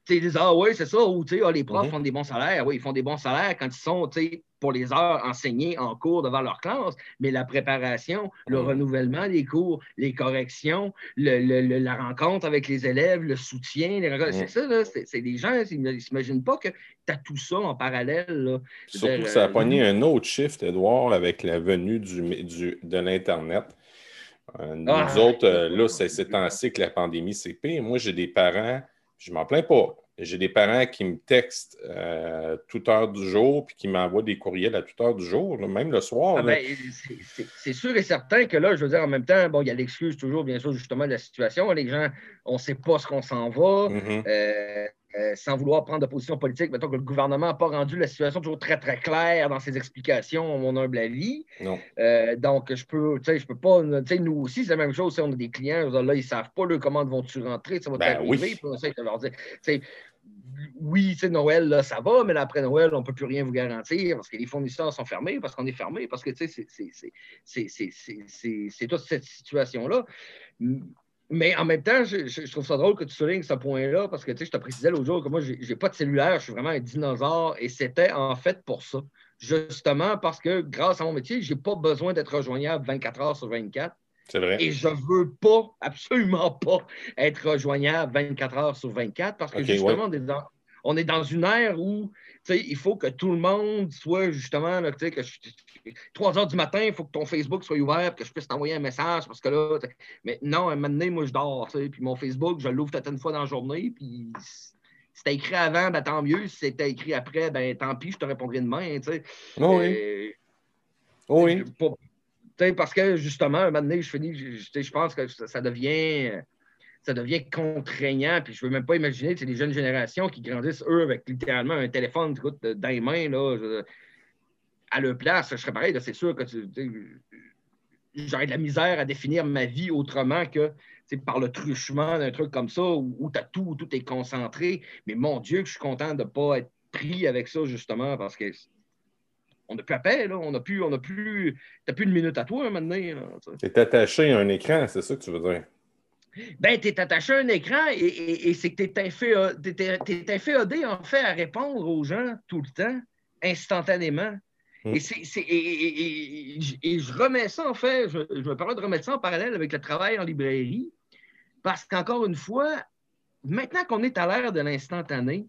ils disent Ah oui, c'est ça, ou ah, les profs mm-hmm. font des bons salaires. Oui, ils font des bons salaires quand ils sont pour les heures enseignées en cours devant leur classe, mais la préparation, le mm-hmm. renouvellement des cours, les corrections, la rencontre avec les élèves, le soutien, mm-hmm. c'est ça, c'est des gens, ils ne s'imaginent pas que tu as tout ça en parallèle. Surtout que ça a pogné un autre shift, Edouard, avec la venue du, de l'Internet. Euh, nous ah, autres, euh, là, c'est ainsi que la pandémie s'est pire. Moi, j'ai des parents je m'en plains pas. J'ai des parents qui me textent euh, toute heure du jour puis qui m'envoient des courriels à toute heure du jour, même le soir. Ah ben, c'est sûr et certain que là, je veux dire, en même temps, bon, il y a l'excuse toujours, bien sûr, justement, de la situation. Les gens, on ne sait pas ce qu'on s'en va. Mm-hmm. Euh, euh, sans vouloir prendre de position politique, mettons que le gouvernement n'a pas rendu la situation toujours très, très claire dans ses explications, mon humble avis. Non. Euh, donc, je peux, tu sais, je peux pas, tu sais, nous aussi, c'est la même chose si on a des clients, là, ils ne savent pas, le comment vont-tu rentrer, ça va ben, oui. Leur dire, oui, c'est Noël, là, ça va, mais après Noël, on ne peut plus rien vous garantir parce que les fournisseurs sont fermés, parce qu'on est fermé, parce que c'est toute cette situation-là. Mais en même temps, je, trouve ça drôle que tu soulignes ce point-là parce que tu sais, je te précisais l'autre jour que moi, je n'ai pas de cellulaire, je suis vraiment un dinosaure et c'était en fait pour ça. Justement parce que grâce à mon métier, je n'ai pas besoin d'être rejoignable 24 heures sur 24. C'est vrai. Et je ne veux pas, (laughs) absolument pas, être rejoignable 24 heures sur 24 parce que justement, on est dans une ère où il faut que tout le monde soit justement, là, que 3 heures du matin, il faut que ton Facebook soit ouvert, que je puisse t'envoyer un message parce que là, mais non, un moment donné, moi, je dors, puis mon Facebook, je l'ouvre peut-être une fois dans la journée, puis si c'était écrit avant, ben, tant mieux. Si c'était écrit après, ben, tant pis, je te répondrai demain. oui. Euh, oui. parce que justement, un moment donné, je finis, je, je pense que ça devient ça devient contraignant. Puis je ne veux même pas imaginer, c'est les jeunes générations qui grandissent, eux, avec littéralement un téléphone dans les mains, là, à leur place. Je serais pareil, c'est sûr que j'aurais de la misère à définir ma vie autrement que par le truchement d'un truc comme ça où, où as tout, tout est concentré. Mais mon Dieu, que je suis content de ne pas être pris avec ça, justement, parce que on n'a plus appel, là. on n'a plus, on a plus, t'as plus une minute à toi maintenant. Tu es attaché à un écran, c'est ça que tu veux dire? Ben, tu es attaché à un écran et, c'est que tu es, inféodé, en fait, à répondre aux gens tout le temps, instantanément. Mm. Et, je remets ça, en fait, je, me permets de remettre ça en parallèle avec le travail en librairie, parce qu'encore une fois, maintenant qu'on est à l'ère de l'instantané,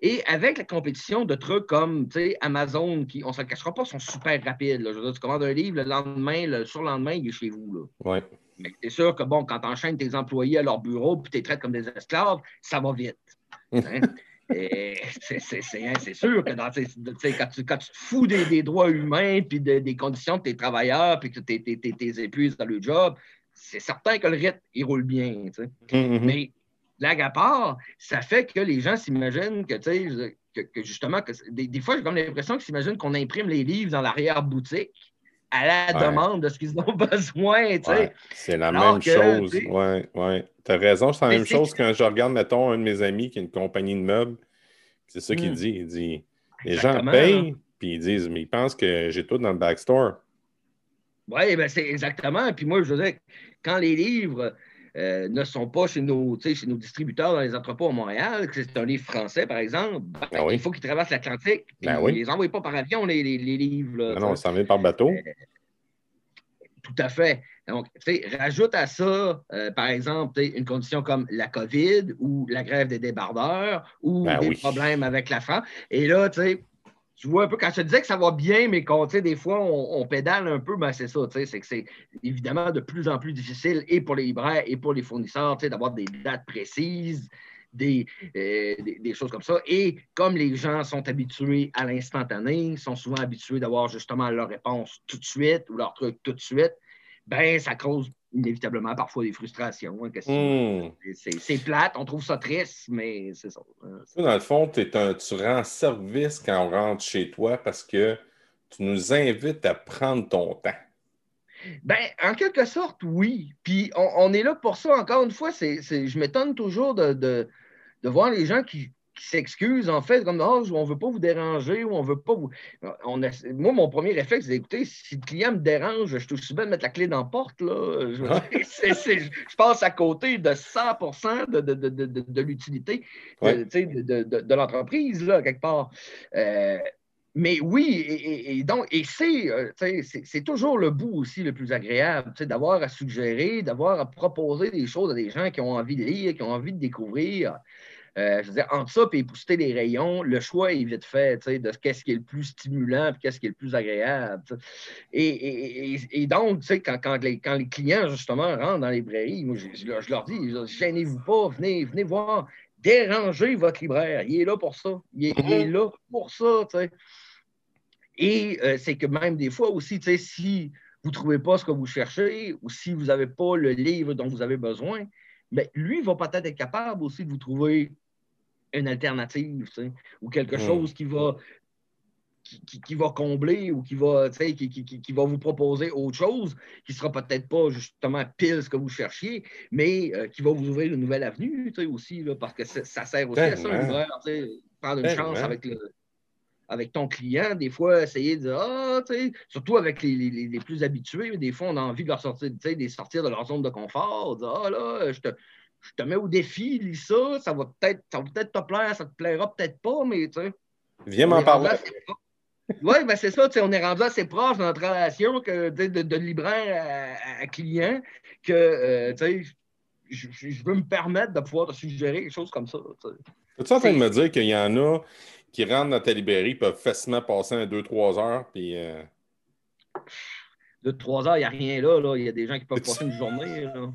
et avec la compétition de trucs comme Amazon, qui, on ne se le cachera pas, sont super rapides. Je veux dire, tu commandes un livre, le lendemain, le surlendemain, il est chez vous. Là. Ouais. Mais c'est sûr que, bon, quand tu enchaînes tes employés à leur bureau puis tu les traites comme des esclaves, ça va vite. Hein? c'est sûr que dans, quand, tu, quand, tu, te fous des, droits humains puis des conditions de tes travailleurs puis que tu es, épuises dans le job, c'est certain que le rythme, il roule bien. Mm-hmm. Mais blague à part, ça fait que les gens s'imaginent que, que, que, justement, que des, fois, j'ai comme l'impression qu'ils s'imaginent qu'on imprime les livres dans l'arrière-boutique à la demande de ce qu'ils ont (laughs) besoin. c'est la même chose. Oui, oui. Tu as raison, c'est la même chose quand je regarde, mettons, un de mes amis qui a une compagnie de meubles. C'est ça qu'il hmm. dit. Il dit les gens payent, puis ils disent, mais ils pensent que j'ai tout dans le backstore. Oui, ben c'est exactement. Puis moi, je veux dire, quand les livres euh, ne sont pas chez nos, chez nos distributeurs dans les entrepôts à Montréal, que c'est un livre français, par exemple, ben, ben il faut qu'ils traversent l'Atlantique. Ben ils ne les envoient pas par avion, les, livres. non, ça vient par bateau. Euh, tout à fait. Donc, rajoute à ça, euh, par exemple, une condition comme la COVID ou la grève des débardeurs ou des problèmes avec la France. Et là, tu sais, tu vois un peu, quand je te disais que ça va bien, mais quand des fois on, pédale un peu, ben c'est ça, c'est que c'est évidemment de plus en plus difficile et pour les libraires et pour les fournisseurs d'avoir des dates précises, euh, des, des, choses comme ça. Et comme les gens sont habitués à l'instantané, sont souvent habitués d'avoir justement leur réponse tout de suite ou leur truc tout de suite, ben ça cause inévitablement parfois des frustrations. Hein, hmm. C'est plate, on trouve ça triste, mais c'est ça. Hein, dans le fond, tu rends service quand on rentre chez toi parce que tu nous invites à prendre ton temps. Ben, en quelque sorte, oui. Puis on, est là pour ça. Encore une fois, c'est, je m'étonne toujours de, de, voir les gens qui s'excusent, en fait, comme oh, on ne veut pas vous déranger ou on veut pas vous. On Moi, mon premier réflexe, c'est d'écouter, si le client me dérange, je suis aussi bien de mettre la clé dans la porte. Là. Je, (laughs) je passe à côté de 100 de, de, de, de l'utilité de, l'entreprise, là, quelque part. Euh, mais oui, et, donc, et euh, c'est toujours le bout aussi le plus agréable, d'avoir à suggérer, d'avoir à proposer des choses à des gens qui ont envie de lire, qui ont envie de découvrir. Euh, je veux dire, entre ça et pousser les rayons, le choix est vite fait de qu'est-ce qui est le plus stimulant et qu'est-ce qui est le plus agréable. Et, donc, quand, quand, les, quand les clients, justement, rentrent dans les librairies, moi, je, leur dis, gênez-vous pas, venez, venez voir, dérangez votre libraire. Il est là pour ça. Il est, là pour ça. Et euh, c'est que même des fois aussi, si vous ne trouvez pas ce que vous cherchez ou si vous n'avez pas le livre dont vous avez besoin, bien, lui va peut-être être capable aussi de vous trouver une alternative, ou quelque chose qui va, qui, va combler ou qui va, qui, qui, va vous proposer autre chose, qui ne sera peut-être pas justement pile ce que vous cherchiez, mais euh, qui va vous ouvrir une nouvelle avenue aussi, là, parce que ça sert aussi à ça, prendre une chance avec le, avec ton client, des fois, essayer de dire, ah, surtout avec les, plus habitués, des fois, on a envie de leur sortir, de sortir de leur zone de confort, de dire, ah là, je te, je te mets au défi, lis ça, ça va peut-être peut te plaire, ça te plaira peut-être pas, mais tu sais. Viens m'en parler. Oui, ben c'est ça, on est rendu assez proche dans notre relation que, de, de, libraire à, client que euh, je, je, veux me permettre de pouvoir te suggérer quelque chose comme ça. Es-tu en train de me dire qu'il y en a qui rentrent dans ta librairie peuvent facilement passer un 2-3 heures puis. Euh, de trois heures, il n'y a rien là, là. Il y a des gens qui peuvent passer une journée. Là.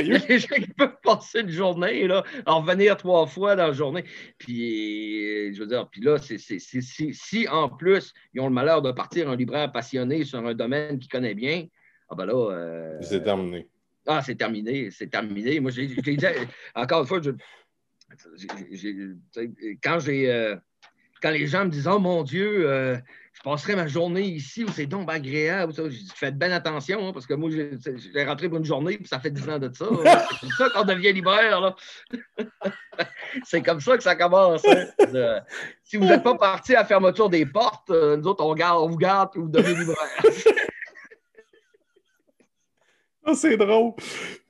Il y a des gens qui peuvent passer une journée, là, en revenir trois fois dans la journée. Puis, je veux dire, puis là, c'est, si en plus, ils ont le malheur de partir un libraire passionné sur un domaine qu'ils connaît bien, ah ben là. Euh, c'est terminé. Ah, c'est terminé, c'est terminé. Moi, j'ai, dit, (laughs) encore une fois, je, quand j'ai. Euh, quand les gens me disent Oh mon Dieu, euh, je passerai ma journée ici où c'est donc agréable. Ça. Je faites bien attention, hein, parce que moi, j'ai rentré pour une journée, puis ça fait 10 ans de ça. c'est comme ça qu'on devient libraire. (laughs) c'est comme ça que ça commence. Hein. si vous n'êtes pas parti à la fermeture des portes, euh, nous autres, on, garde, on vous garde et vous devenez libraire. (laughs) Ah, (laughs) c'est drôle.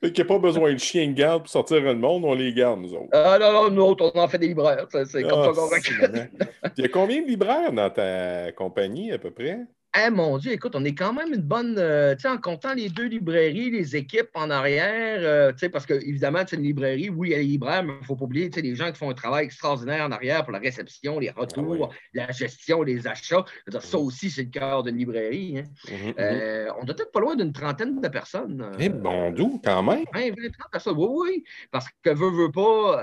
Fait qu'il n'y a pas besoin de chien de garde pour sortir le monde, on les garde, nous autres. Ah non, non, nous autres, on en fait des libraires. C'est comme ah, ça qu'on Il y a combien de libraires dans ta compagnie, à peu près? Eh mon Dieu, écoute, on est quand même une bonne. Euh, tu sais, en comptant les deux librairies, les équipes en arrière, euh, tu sais, parce que évidemment, c'est une librairie, oui, elle est libraire, mais il ne faut pas oublier, tu sais, les gens qui font un travail extraordinaire en arrière pour la réception, les retours, ah la gestion, les achats. ça aussi, c'est le cœur d'une librairie. Hein. Mhm, mhm. Euh, on doit être pas loin d'une trentaine de personnes. Eh bon, d'où, quand même? 20, 30 personnes, oui, oui. Parce que veut, veut pas,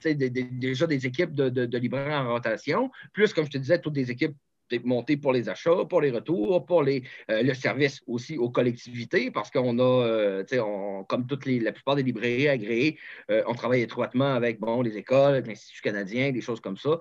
tu sais, déjà des équipes de, de, de libraires en rotation, plus, comme je te disais, toutes des équipes monté pour les achats, pour les retours, pour les, euh, le service aussi aux collectivités, parce qu'on a, euh, on, comme toutes les, la plupart des librairies agréées, euh, on travaille étroitement avec bon, les écoles, l'Institut canadien, des choses comme ça.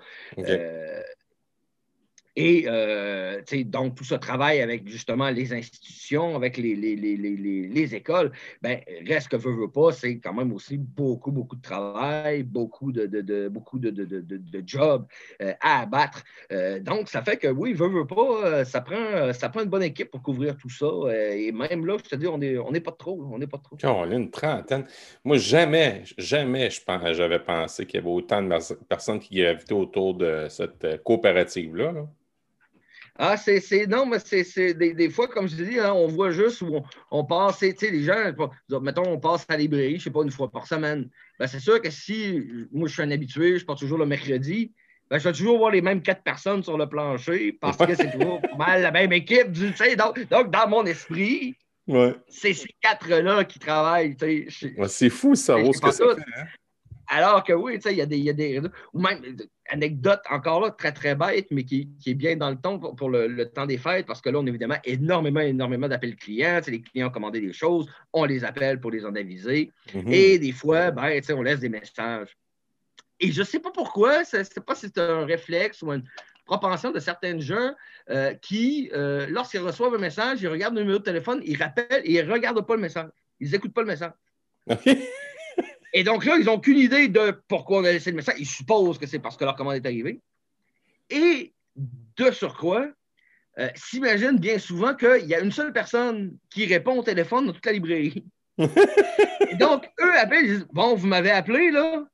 Et euh, donc, tout ce travail avec justement les institutions, avec les, les, les, les écoles, ben, reste que veut, veut pas, c'est quand même aussi beaucoup, beaucoup de travail, beaucoup de, de, de beaucoup de, de jobs euh, à abattre. Euh, donc, ça fait que oui, veut, veut pas, euh, ça prend, ça prend une bonne équipe pour couvrir tout ça. et même là, je te dis, on n'est on pas trop. On n'est pas trop. On est une trentaine. Moi, jamais, jamais j'avais pensé qu'il y avait autant de personnes qui gravitaient autour de cette coopérative-là. là ah, c'est. Non, mais c'est des, des, fois, comme je te dis, hein, on voit juste où on, passe, tu sais, les gens, mettons, on passe à la librairie, je ne sais pas, une fois par semaine. Ben, c'est sûr que si moi, je suis un habitué, je pars toujours le mercredi, ben, je vais toujours voir les mêmes quatre personnes sur le plancher parce que c'est toujours (laughs) mal la même équipe. Tu sais, donc, donc, dans mon esprit, c'est ces quatre-là qui travaillent. Tu sais, c'est fou ça ce que ça fait. Hein? Alors que oui, il y, a des, y a des. Ou même, anecdote encore là, très très bête, mais qui, est bien dans le temps pour, le, temps des fêtes, parce que là, on a évidemment énormément, énormément d'appels clients. Les clients ont commandé des choses, on les appelle pour les en aviser. Mm-hmm. Et des fois, ben, on laisse des messages. Et je ne sais pas pourquoi, je ne sais pas si c'est un réflexe ou une propension de certains gens euh, qui, euh, lorsqu'ils reçoivent un message, ils regardent le numéro de téléphone, ils rappellent et ils ne regardent pas le message. Ils n'écoutent pas le message. Et donc là, ils n'ont aucune idée de pourquoi on a laissé le message. Ils supposent que c'est parce que leur commande est arrivée. Et de surcroît, euh, s'imaginent bien souvent qu'il y a une seule personne qui répond au téléphone dans toute la librairie. (laughs) Et donc, eux appellent, ils disent Bon, vous m'avez appelé, là,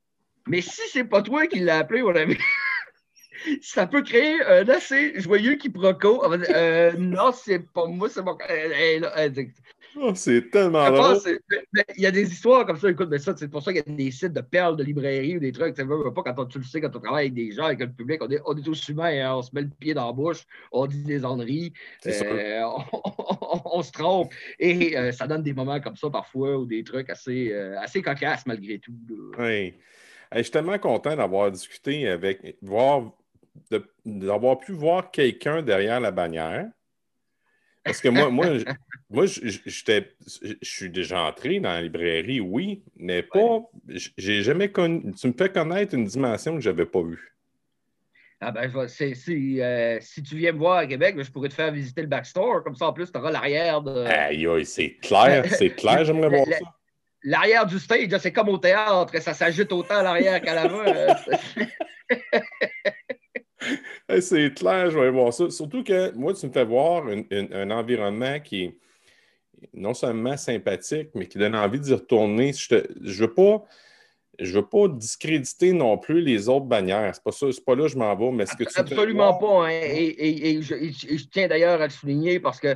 mais si c'est pas toi qui l'as appelé, mon ami, (laughs) ça peut créer un assez joyeux quiproquo. Euh, non, c'est pas moi, c'est mon. Oh, c'est tellement drôle. Il y a des histoires comme ça. Écoute, mais ça, c'est pour ça qu'il y a des sites de perles de librairie ou des trucs. Tu veux pas quand tu le sais, quand on travaille avec des gens, avec le public, on est, on est tous humains, hein, on se met le pied dans la bouche, on dit des enneries, euh, (laughs) on, se trompe. Et euh, ça donne des moments comme ça parfois ou des trucs assez, euh, assez cocasses malgré tout. Oui. je suis tellement content d'avoir discuté avec, voir, d'avoir pu voir quelqu'un derrière la bannière. Parce que moi, moi, moi je suis déjà entré dans la librairie, oui, mais pas. J'ai jamais connu. Tu me fais connaître une dimension que je n'avais pas vue. Ah ben, si, euh, si tu viens me voir à Québec, je pourrais te faire visiter le backstore. Comme ça, en plus, tu auras l'arrière de. Aïe, aïe, c'est clair, (laughs) c'est clair, j'aimerais voir ça. L'arrière du stage, c'est comme au théâtre, ça s'ajoute autant à l'arrière qu'à l'avant. (laughs) (laughs) C'est clair, je vais voir ça. Surtout que moi, tu me fais voir un environnement qui est non seulement sympathique, mais qui donne envie d'y retourner. Je ne veux pas. Je veux pas discréditer non plus les autres bannières. C'est pas ça, c'est pas là que je m'en vais, mais ce que tu Absolument pas. Hein. Et, je, tiens d'ailleurs à le souligner parce que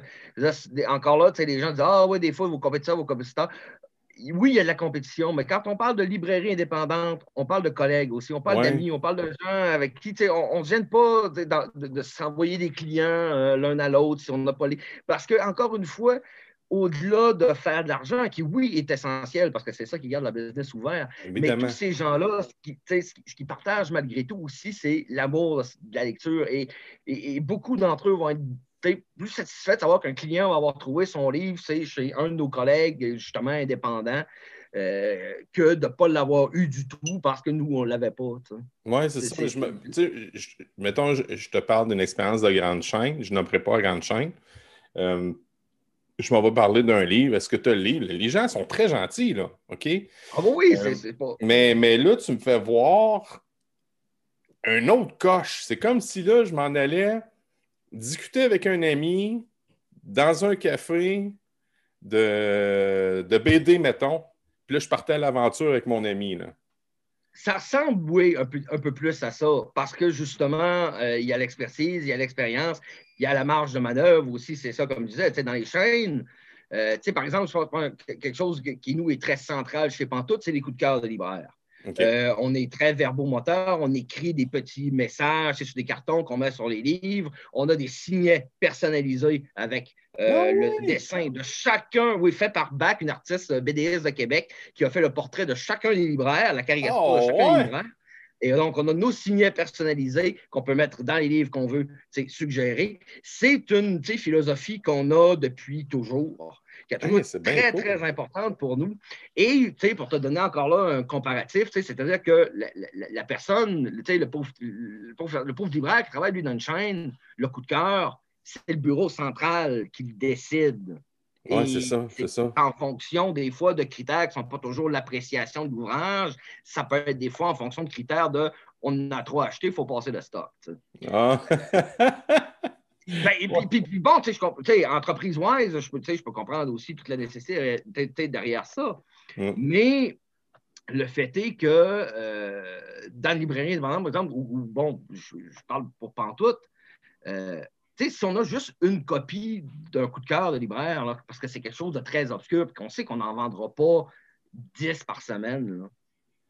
encore là, les gens disent Ah oui, des fois, vos compétiteurs, vos compétiteurs oui, il y a de la compétition, mais quand on parle de librairie indépendante, on parle de collègues aussi, on parle d'amis, on parle de gens avec qui on ne gêne pas de, s'envoyer des clients euh, l'un à l'autre si on n'a pas les. Parce que, encore une fois, au-delà de faire de l'argent, qui, oui, est essentiel parce que c'est ça qui garde la business ouverte, mais tous ces gens-là, ce qui, partagent malgré tout aussi, c'est l'amour de la lecture et, et beaucoup d'entre eux vont être plus satisfait de savoir qu'un client va avoir trouvé son livre, c'est chez un de nos collègues, justement indépendants, euh, que de ne pas l'avoir eu du tout parce que nous, on ne l'avait pas. Oui, c'est ça. Je mettons, je, te parle d'une expérience de grande chaîne. Je n'aimerais pas grande chaîne. Euh, je m'en vais parler d'un livre. Est-ce que tu as le livre? Les gens sont très gentils, là. OK? Ah oui, euh, c'est pas. Mais, mais là, tu me fais voir un autre coche. C'est comme si là, je m'en allais discuter avec un ami dans un café de, BD, mettons, puis là, je partais à l'aventure avec mon ami. Ça ressemble, oui, un peu, plus à ça, parce que justement, euh, il y a l'expertise, il y a l'expérience, il y a la marge de manœuvre aussi, c'est ça, comme je disais, dans les chaînes. Euh, par exemple, quelque chose qui nous est très central chez Pantoute, c'est les coups de cœur de libraire. Euh, on est très verbomoteur, on écrit des petits messages sur des cartons qu'on met sur les livres. On a des signets personnalisés avec euh, ah le dessin de chacun, oui, fait par Bach, une artiste BDS de Québec, qui a fait le portrait de chacun des libraires, la caricature de oh, chacun des libraires. Et donc, on a nos signets personnalisés qu'on peut mettre dans les livres qu'on veut suggérer. C'est une philosophie qu'on a depuis toujours qui est toujours très, très importante pour nous. Et pour te donner encore là un comparatif, c'est-à-dire que la, personne, le pauvre, le, pauvre, le pauvre libraire qui travaille lui dans une chaîne, le coup de cœur, c'est le bureau central qui décide. Oui, c'est ça, c'est ça. En fonction des fois de critères qui ne sont pas toujours l'appréciation de l'ouvrage, ça peut être des fois en fonction de critères de on a trop acheté, il faut passer le stock. Ah. Ben, et puis, bon, tu sais, entreprise-wise, je peux, je peux comprendre aussi toute la nécessité derrière ça. Mm. Mais le fait est que euh, dans la librairie, par exemple, où, bon, je, parle pour Pantoute, euh, si on a juste une copie d'un coup de cœur de libraire, parce que c'est quelque chose de très obscur, puis qu'on sait qu'on n'en vendra pas 10 par semaine,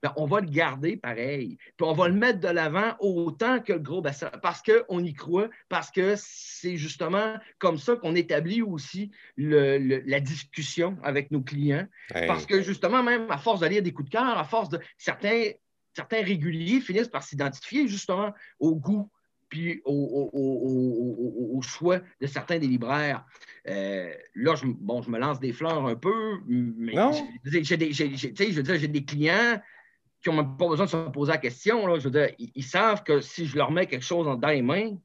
ben, on va le garder pareil. Puis on va le mettre de l'avant autant que le gros bassin, parce qu'on y croit, parce que c'est justement comme ça qu'on établit aussi la discussion avec nos clients. Parce que justement, même à force de lire des coups de cœur, à force de certains, certains réguliers finissent par s'identifier justement au goût puis au, choix de certains des libraires. Euh, là, je, bon, je me lance des fleurs un peu, mais j'ai des, des clients qui n'ont même pas besoin de se poser la question. Là. Je veux dire, ils, savent que si je leur mets quelque chose dans les mains,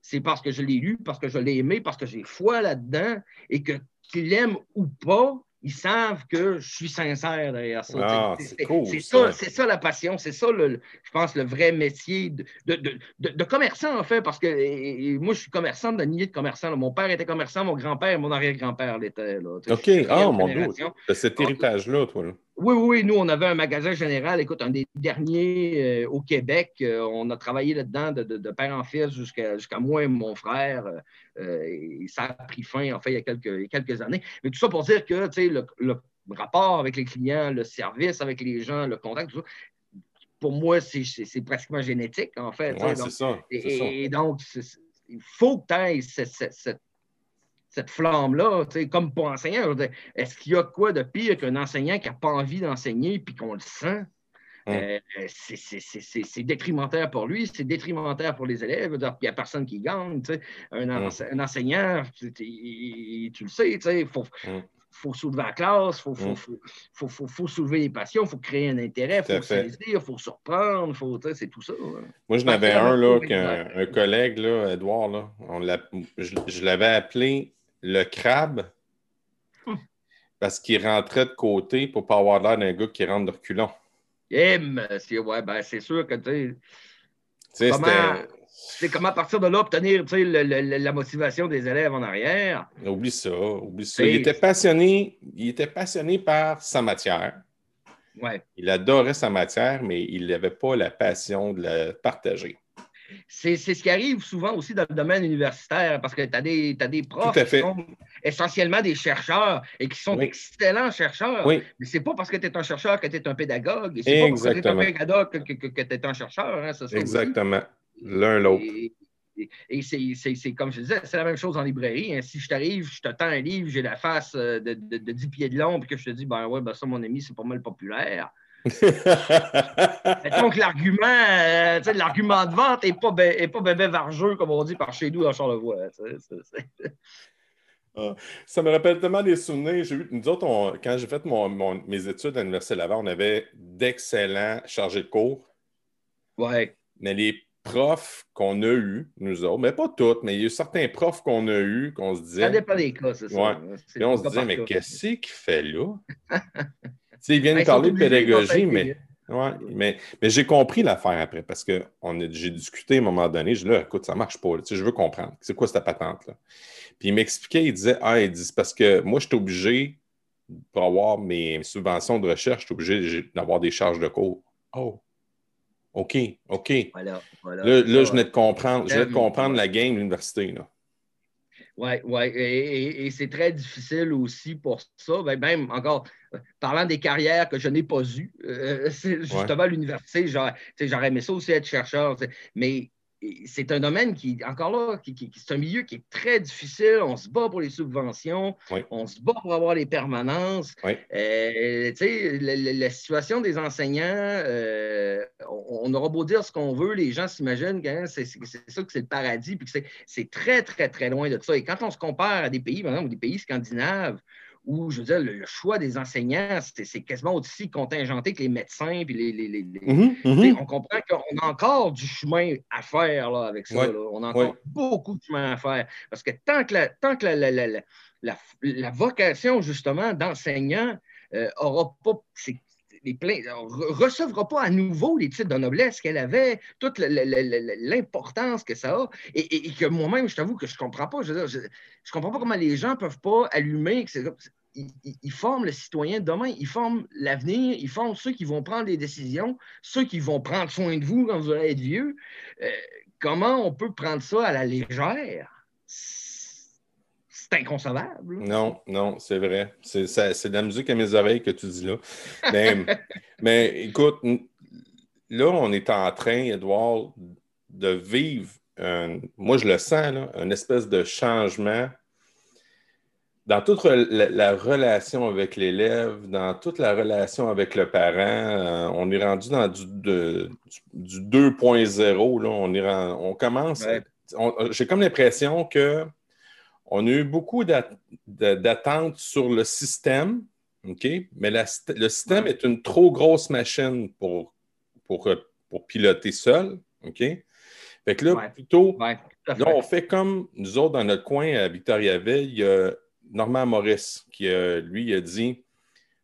c'est parce que je l'ai lu, parce que je l'ai aimé, parce que j'ai foi là-dedans et que qu'ils l'aiment ou pas, ils savent que je suis sincère derrière ça. Ah, c'est cool, ça, ça, la passion, c'est ça, le, je pense, le vrai métier de, de, de, commerçant, en fait, parce que moi, je suis commerçant de nier de commerçant. Mon père était commerçant, mon grand-père, mon arrière-grand-père l'était. OK, ah, mon Dieu, cet héritage-là, toi. Là. Oui, oui, nous, on avait un magasin général, écoute, un des derniers euh, au Québec. Euh, on a travaillé là-dedans de, père en fils jusqu'à moi et mon frère. Euh, et ça a pris fin, en fait, il y a quelques, quelques années. Mais tout ça pour dire que, tu sais, le, rapport avec les clients, le service avec les gens, le contact, tout ça, pour moi, c'est pratiquement génétique, en fait. Oui, c'est ça. Et, donc, il faut que tu aies cette cette flamme-là, comme pour enseignant. Est-ce qu'il y a quoi de pire qu'un enseignant qui n'a pas envie d'enseigner puis qu'on le sent? Hum. Euh, c'est détrimentaire pour lui, c'est détrimentaire pour les élèves. Il n'y a personne qui gagne. Un, hum. un, enseignant, tu le sais, il faut, hum. faut soulever la classe, il faut, faut, soulever les passions, il faut créer un intérêt, il faut saisir, il faut surprendre, c'est tout ça. Moi, j'en avais un, là, un, collègue, là, Edouard, là, on je, je l'avais appelé le crabe parce qu'il rentrait de côté pour ne pas avoir l'air d'un gars qui rentre de reculons. Eh, c'est ouais, ben, sûr que tu sais. C'est comment à partir de là obtenir la motivation des élèves en arrière? Oublie ça, oublie ça. Il était passionné, il était passionné par sa matière. Ouais. Il adorait sa matière, mais il n'avait pas la passion de la partager. C'est ce qui arrive souvent aussi dans le domaine universitaire, parce que tu as des, des profs qui sont essentiellement des chercheurs et qui sont excellents chercheurs. Oui. Mais ce n'est pas parce que tu es un chercheur que tu es un pédagogue. C'est pas parce que tu es un pédagogue que, que, tu es un chercheur. Hein, Exactement. L'un l'autre. Et, c'est comme je disais, c'est la même chose en librairie. Hein. Si je t'arrive, je te tends un livre, j'ai la face euh, de, de, 10 pieds de long, puis que je te dis, ben ouais, ben ça, mon ami, c'est pas mal populaire. Donc, l'argument, euh, l'argument de vente n'est pas, pas bébé vargeux, comme on dit par chez nous dans Charlevoix. (laughs) Ah, ça me rappelle tellement des souvenirs. J'ai nous autres, quand j'ai fait mes études à l'Université Laval, on avait d'excellents chargés de cours. Ouais. Mais les profs qu'on a eus, nous autres, mais pas toutes, mais il y a eu certains profs qu'on a eus qu'on se disait. Ça dépend des cas, c'est ça. Et on se disait, mais qu'est-ce qu'il fait là? (laughs) sais, ils viennent parler de pédagogie, mais. Mais, mais j'ai compris l'affaire après parce que j'ai discuté à un moment donné. Je dis là, écoute, ça marche pas. je veux comprendre. C'est quoi cette patente-là? Puis il m'expliquait, il disait Ah, il dit, parce que moi, je suis obligé, pour avoir mes subventions de recherche, je suis obligé d'avoir des charges de cours. Oh. OK, OK. Voilà, voilà. Là, là je venais de comprendre, je venais de comprendre la game de l'université. Oui, oui. Et, c'est très difficile aussi pour ça. Ben, même encore, parlant des carrières que je n'ai pas eues, euh, (laughs) c'est justement l'université, j'aurais aimé ça aussi être chercheur. Mais c'est un domaine qui, encore là, c'est un milieu qui est très difficile. On se bat pour les subventions, on se bat pour avoir les permanences. Euh, la, situation des enseignants, euh, on, aura beau dire ce qu'on veut, les gens s'imaginent que hein, c'est ça que c'est le paradis, puis que c'est très, très, très loin de ça. Et quand on se compare à des pays, par exemple, des pays scandinaves, où, je veux dire, le, choix des enseignants, c'est quasiment aussi contingenté que les médecins. Puis les, mhm, mhm. On comprend qu'on a encore du chemin à faire là, avec ça. On a encore beaucoup de chemin à faire. Parce que tant que la, tant que la, vocation, justement, d'enseignant n'aura euh, pas les recevra pas à nouveau les titres de noblesse qu'elle avait, toute l'importance que ça a, et, que moi-même, je t'avoue que je ne comprends pas. Je ne comprends pas comment les gens ne peuvent pas allumer. ils, forment le citoyen de demain, ils forment l'avenir, ils forment ceux qui vont prendre les décisions, ceux qui vont prendre soin de vous quand vous allez être vieux. Euh, comment on peut prendre ça à la légère? C'est inconcevable. Non, non, c'est vrai. C'est de la musique à mes oreilles que tu dis là. Mais, (laughs) écoute, là, on est en train, Edouard, de vivre, moi je le sens, là, une espèce de changement dans toute la, relation avec l'élève, dans toute la relation avec le parent. Euh, on est rendu dans du, du, 2.0. On, on commence. J'ai comme l'impression que on a eu beaucoup d'attentes sur le système, OK? Mais le système est une trop grosse machine pour, pour, euh, pour piloter seul, OK? Fait que là, plutôt, là, on fait comme nous autres dans notre coin à Victoriaville, il y a Normand Maurice qui, lui, a dit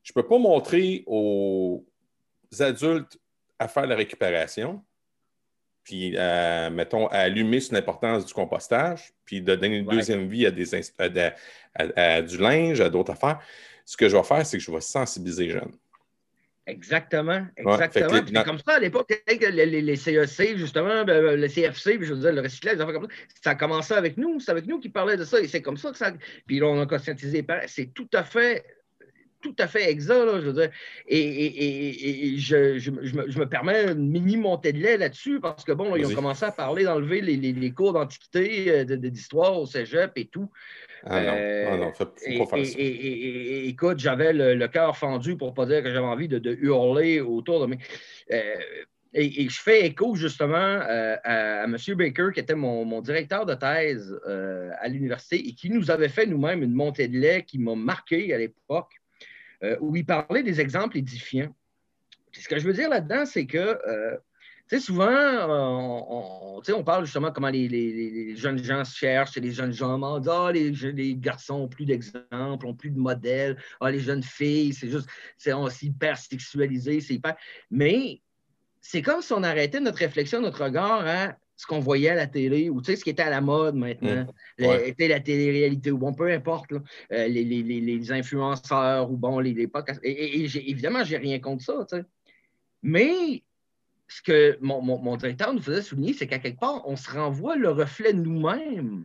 Je ne peux pas montrer aux adultes à faire la récupération, puis, euh, mettons, à allumer sur l'importance du compostage, puis de donner une deuxième vie à, des, du linge, à d'autres affaires. Ce que je vais faire, c'est que je vais sensibiliser les jeunes. Exactement, exactement. C'est comme ça, à l'époque, les, les, CEC, justement, ben, ben, le CFC, je veux dire, le recyclage, comme ça, ça a commencé avec nous, c'est avec nous qui parlait de ça, et c'est comme ça que ça. Puis là, on a conscientisé, c'est tout à fait tout à fait exact, je veux dire. Et, je, me, permets une mini montée de lait là-dessus parce que, bon, ils ont commencé à parler d'enlever les, cours d'antiquité, euh, d'histoire au cégep et tout. Ah non, ah non, faut, pas faire ça. Et, écoute, j'avais le, cœur fendu pour ne pas dire que j'avais envie de, hurler autour de moi. Euh, et, je fais écho justement euh, à, M. Baker, qui était mon, directeur de thèse à l'université et qui nous avait fait nous-mêmes une montée de lait qui m'a marqué à l'époque. Euh, où il parlait des exemples édifiants. ce que je veux dire là-dedans, c'est que euh, souvent, on, on, parle justement comment les, jeunes gens se cherchent, les jeunes gens ah, les, les, garçons ont plus d'exemples, ont plus de modèles, ah, les jeunes filles, c'est juste, c'est hyper sexualisé, c'est hyper. Mais c'est comme si on arrêtait notre réflexion, notre regard à ce qu'on voyait à la télé ou tu sais, ce qui était à la mode maintenant, mmh. la télé-réalité ou bon, peu importe, euh, les, influenceurs ou bon, les, podcasts. Et, et, évidemment, j'ai rien contre ça. Tu sais. Mais ce que mon, directeur nous faisait souligner, c'est qu'à quelque part, on se renvoie le reflet de nous-mêmes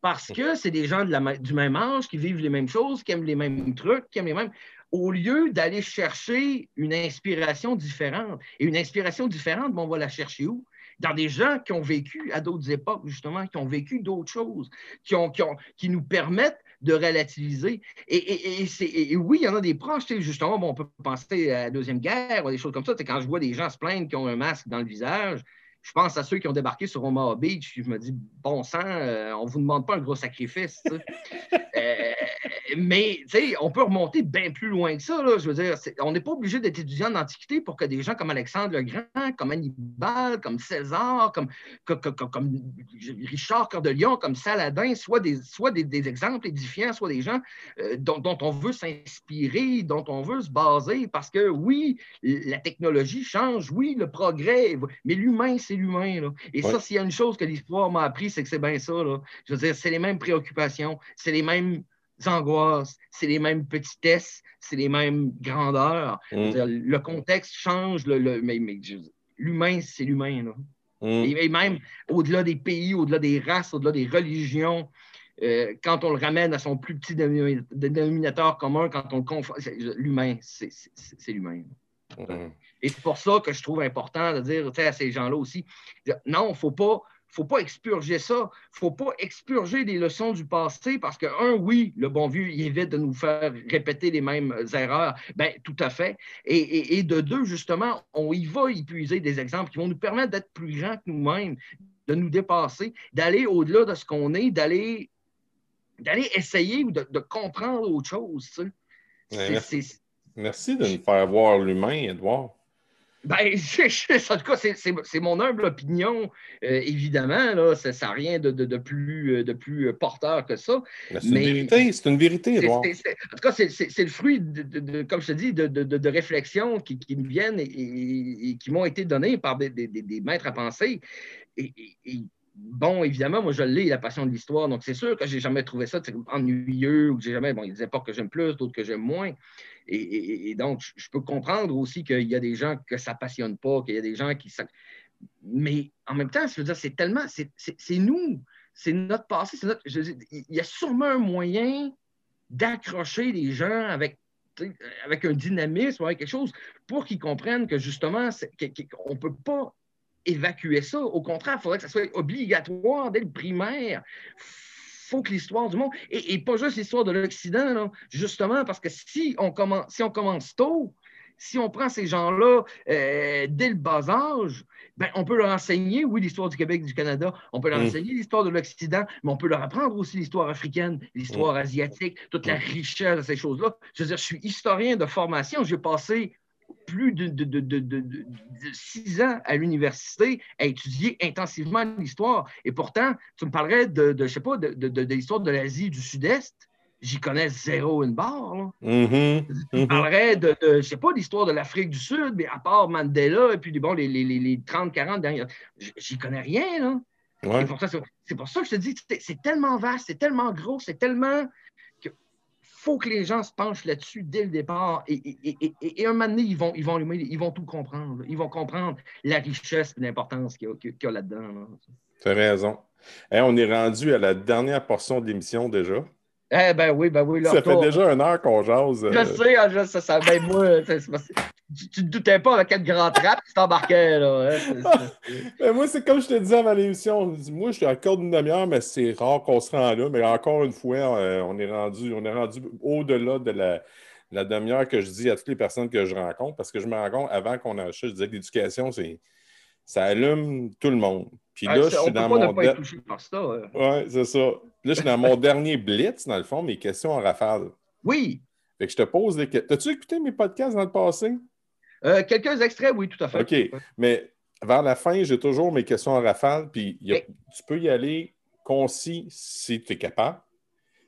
parce que c'est des gens de la, du même âge qui vivent les mêmes choses, qui aiment les mêmes trucs, qui aiment les mêmes. Au lieu d'aller chercher une inspiration différente. Et une inspiration différente, bon, on va la chercher où? Dans des gens qui ont vécu à d'autres époques, justement, qui ont vécu d'autres choses, qui, ont, qui, nous permettent de relativiser. Et, oui, il y en a des proches, justement, bon, on peut penser à la Deuxième Guerre ou des choses comme ça. Quand je vois des gens se plaindre qui ont un masque dans le visage, je pense à ceux qui ont débarqué sur Omaha Beach, je me dis, bon sang, euh, on ne vous demande pas un gros sacrifice. (laughs) Euh, mais, tu sais, on peut remonter bien plus loin que ça. Là. Je veux dire, on n'est pas obligé d'être étudiant d'Antiquité pour que des gens comme Alexandre le Grand, comme Hannibal, comme César, comme, comme, Richard Cœur de Lion, comme Saladin, soient des, soit des, exemples édifiants, soit des gens euh, dont, on veut s'inspirer, dont on veut se baser, parce que oui, la technologie change, oui, le progrès, mais l'humain, c'est l'humain. Et ça, s'il y a une chose que l'histoire m'a appris, c'est que c'est bien ça. Là. Je veux dire, c'est les mêmes préoccupations, c'est les mêmes angoisses, c'est les mêmes petitesses, c'est les mêmes grandeurs. Mm. Le contexte change, le, mais, l'humain, c'est l'humain. Mm. Et, même au-delà des pays, au-delà des races, au-delà des religions, euh, quand on le ramène à son plus petit dénominateur commun, quand on le confond, l'humain, c'est l'humain. Mm. Et c'est pour ça que je trouve important de dire à ces gens-là aussi, non, il ne faut pas faut pas expurger ça. Il ne faut pas expurger des leçons du passé parce que, un, oui, le bon vieux, il évite de nous faire répéter les mêmes erreurs. Bien, tout à fait. Et, de deux, justement, on y va épuiser des exemples qui vont nous permettre d'être plus grands que nous-mêmes, de nous dépasser, d'aller au-delà de ce qu'on est, d'aller d'aller essayer ou de, comprendre autre chose. merci de nous faire voir l'humain, Edouard. Ben, (laughs) en tout cas, c'est mon humble opinion, euh, évidemment. Là, ça n'a rien de, de, plus, euh, de plus euh, porteur que ça. C'est une vérité, c'est une vérité. En tout cas, c'est le fruit, de, comme je te dis, de, réflexions qui, qui, me viennent et, qui m'ont été données par des, des, maîtres à penser. Et, bon, évidemment, moi, je l'ai, la passion de l'histoire. Donc, c'est sûr que j'ai jamais trouvé ça ennuyeux ou que j'ai jamais. Bon, il y a des époques que j'aime plus, d'autres que j'aime moins. Et, donc, je peux comprendre aussi qu'il y a des gens que ça ne passionne pas, qu'il y a des gens qui. Mais en même temps, je veux dire, c'est tellement. C'est nous, c'est notre passé, notre. il y a sûrement un moyen d'accrocher les gens avec avec un dynamisme, avec quelque chose, pour qu'ils comprennent que justement, on ne peut pas évacuer ça. Au contraire, il faudrait que ça soit obligatoire dès le primaire faut que l'histoire du monde, et, pas juste l'histoire de l'Occident, justement, parce que si on commence, si on commence tôt, si on prend ces gens-là euh, dès le bas âge, ben, on peut leur enseigner, oui, l'histoire du Québec, du Canada, on peut leur mm. enseigner l'histoire de l'Occident, mais on peut leur apprendre aussi l'histoire africaine, l'histoire mm. asiatique, toute la mm. richesse de ces choses-là. Je veux dire, je suis historien de formation, j'ai passé plus de, six ans à l'université à étudier intensivement l'histoire. Et pourtant, tu me parlerais de, je sais pas, de, l'histoire de l'Asie du Sud-Est. J'y connais zéro une barre. Mm-hmm. Tu me mm-hmm. parlerais de, je sais pas, l'histoire de l'Afrique du Sud, mais à part Mandela et puis bon, les, les, les 30-40 dernières, j'y connais rien. Là. C'est pour, pour, ça que je te dis, c'est tellement vaste, c'est tellement gros, c'est tellement faut que les gens se penchent là-dessus dès le départ. Et, et, un moment donné, ils vont, ils, vont, ils vont tout comprendre. Ils vont comprendre la richesse et l'importance qu'il y a, là-dedans. Tu as raison. on est rendu à la dernière portion de l'émission déjà. Eh ben oui, ben oui. ça fait déjà une heure qu'on jase. Je sais, hein, je sais, ça, ben moi, tu, ne te doutais pas avec quel grand trap tu t'embarquais, là. Hein, ben (laughs) moi, c'est comme je te disais avant l'émission, moi, je suis à cœur d'une demi-heure, mais c'est rare qu'on se rend là. Mais encore une fois, euh, on est rendu, on est rendu au-delà de la, la demi-heure que je dis à toutes les personnes que je rencontre, parce que je me rends compte, avant qu'on achète, je disais que l'éducation, c'est ça allume tout le monde. Puis là, je suis dans mon. Ouais, c'est ça. Là, je suis dans mon (laughs) dernier blitz, dans le fond, mes questions en rafale. Oui. Fait que je te pose des questions. T'as-tu écouté mes podcasts dans le passé? Euh, quelques extraits, oui, tout à fait. OK. Mais vers la fin, j'ai toujours mes questions en rafale, puis tu peux y aller concis si tu es capable.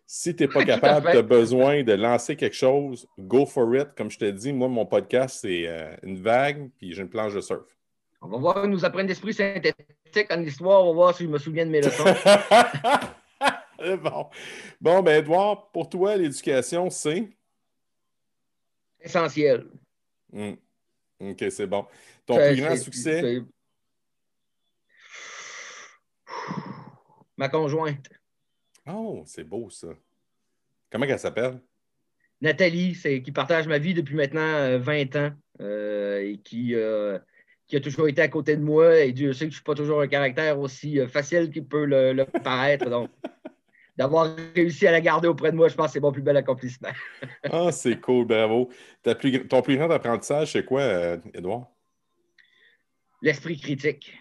Si tu n'es pas (laughs) capable, tu as besoin de lancer quelque chose, go for it. Comme je te dis, moi, mon podcast, c'est euh, une vague, puis j'ai une planche de surf. On va voir, nous apprendre l'esprit synthétique en histoire. On va voir si je me souviens de mes leçons. (laughs) bon. Bon, ben, Edouard, pour toi, l'éducation, c'est? Essentiel. Hmm. OK, c'est bon. Ton plus grand succès? Ma conjointe. Oh, c'est beau ça. Comment elle s'appelle? Nathalie, c'est qui partage ma vie depuis maintenant 20 euh, ans euh, et qui, euh, qui, a toujours été à côté de moi. Et Dieu sait que je ne suis pas toujours un caractère aussi facile qu'il peut le, paraître. Donc, (laughs) d'avoir réussi à la garder auprès de moi, je pense que c'est mon plus bel accomplissement. (laughs) ah, c'est cool, bravo. ton plus grand apprentissage, c'est quoi, Edouard? L'esprit critique.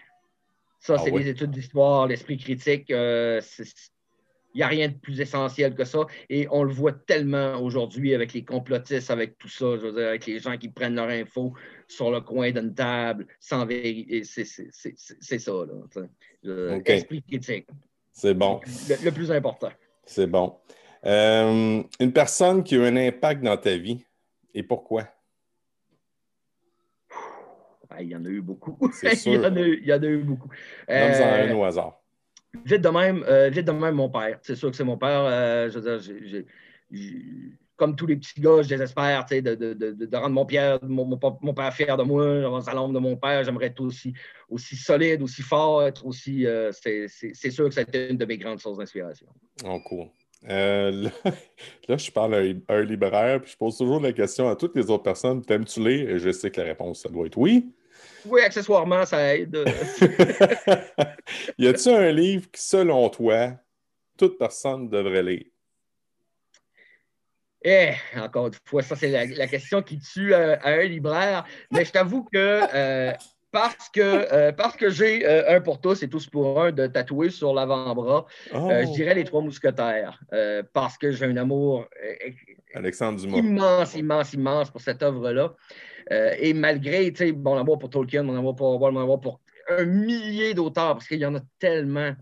Ça, ah c'est les études d'histoire, l'esprit critique. Il n'y a rien de plus essentiel que ça. Et on le voit tellement aujourd'hui avec les complotistes, avec tout ça, je veux dire, avec les gens qui prennent leur info sur le coin d'une table sans vérifier. C'est ça, là. Esprit critique. C'est bon. Le, plus important. C'est bon. Euh, une personne qui a eu un impact dans ta vie, et pourquoi? il y en a eu beaucoup. (laughs) il, y en a, il, y en a, eu beaucoup. Nomme-en un euh, au hasard. Vite de même, euh, vite de même mon père. C'est sûr que c'est mon père. Euh, je veux dire, comme tous les petits gars, je désespère de, de, de, de, rendre mon père, mon, mon, père fier de moi, à l'ombre de mon père. J'aimerais être aussi, aussi solide, aussi fort, être aussi. c'est sûr que c'était une de mes grandes sources d'inspiration. Oh, cool. (laughs) là, je parle à un, libraire, puis je pose toujours la question à toutes les autres personnes T'aimes-tu lire? Et je sais que la réponse, ça doit être oui. Oui, accessoirement, ça aide. (laughs) y a-t-il un livre qui, selon toi, toute personne devrait lire? Eh, encore une fois, ça, c'est la, question qui tue euh, à un libraire. Mais je t'avoue que euh, parce que, euh, parce que j'ai un pour tous et tous pour un de tatouer sur l'avant-bras, je oh! dirais les trois mousquetaires. parce que j'ai un amour Alexandre Dumas. immense, immense, immense pour cette œuvre-là. Et malgré mon amour pour Tolkien, mon amour pour Orwell, mon amour pour un millier d'auteurs, parce qu'il y en a tellement.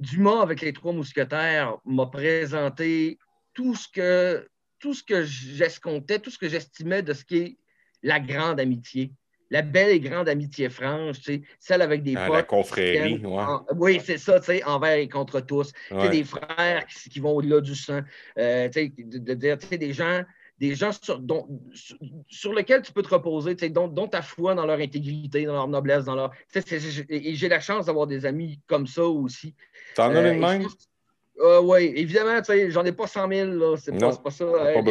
Dumas, avec les trois mousquetaires, m'a présenté tout ce que tout ce que j'escomptais, tout ce que j'estimais de ce qui est la grande amitié. La belle et grande amitié franche, celle avec des ah, La confrérie, Oui, c'est ça, envers et contre tous. Des frères qui, vont au-delà du sang. Euh, de, dire, des gens des gens sur, sur, lesquels tu peux te reposer, dont, dont ta foi dans leur intégrité, dans leur noblesse, dans leur. Et j'ai la chance d'avoir des amis comme ça aussi. T'en as une même? Euh, oui, évidemment, j'en ai pas 100 000, c'est pas, pas, ça. Pas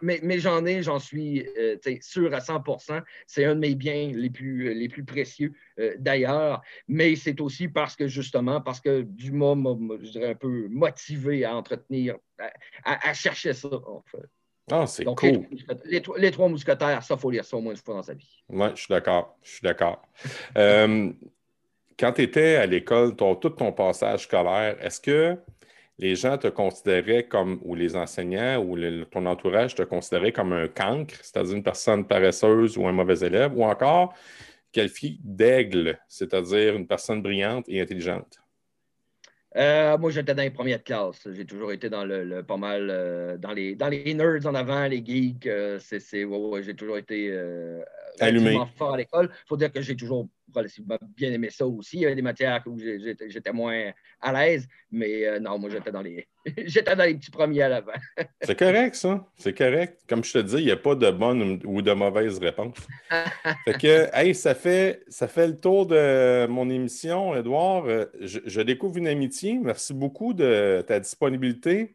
mais, mais, j'en ai, j'en suis euh, sûr à 100% C'est un de mes biens les plus, les plus précieux euh, d'ailleurs. Mais c'est aussi parce que, justement, parce que Dumas m'a, je dirais, un peu motivé à entretenir, à, à chercher ça, en fait. Ah, c'est cool. Les, trois mousquetaires, ça, il faut lire ça au moins une fois dans sa vie. Oui, je suis d'accord. Je suis d'accord. Euh, quand tu étais à l'école, tout ton passage scolaire, est-ce que les gens te considéraient comme, ou les enseignants ou ton entourage te considérait comme un cancre, c'est-à-dire une personne paresseuse ou un mauvais élève, ou encore qualifié d'aigle, c'est-à-dire une personne brillante et intelligente? Euh, moi, j'étais dans les premières classes. J'ai toujours été dans le, pas mal euh, dans, les, dans les nerds en avant, les geeks. Euh, c'est, ouais, j'ai toujours été allumé fort à l'école. Il faut dire que j'ai toujours bien aimé ça aussi. Il y avait des matières où j'étais moins à l'aise, mais non, moi, j'étais dans les (laughs) j'étais dans les petits premiers à l'avant. (laughs) c'est correct, ça. C'est correct. Comme je te dis, il n'y a pas de bonne ou de mauvaise réponse. (laughs) fait que, hey, ça fait, ça fait le tour de mon émission, Edouard. Euh, je découvre une amitié. Merci beaucoup de ta disponibilité.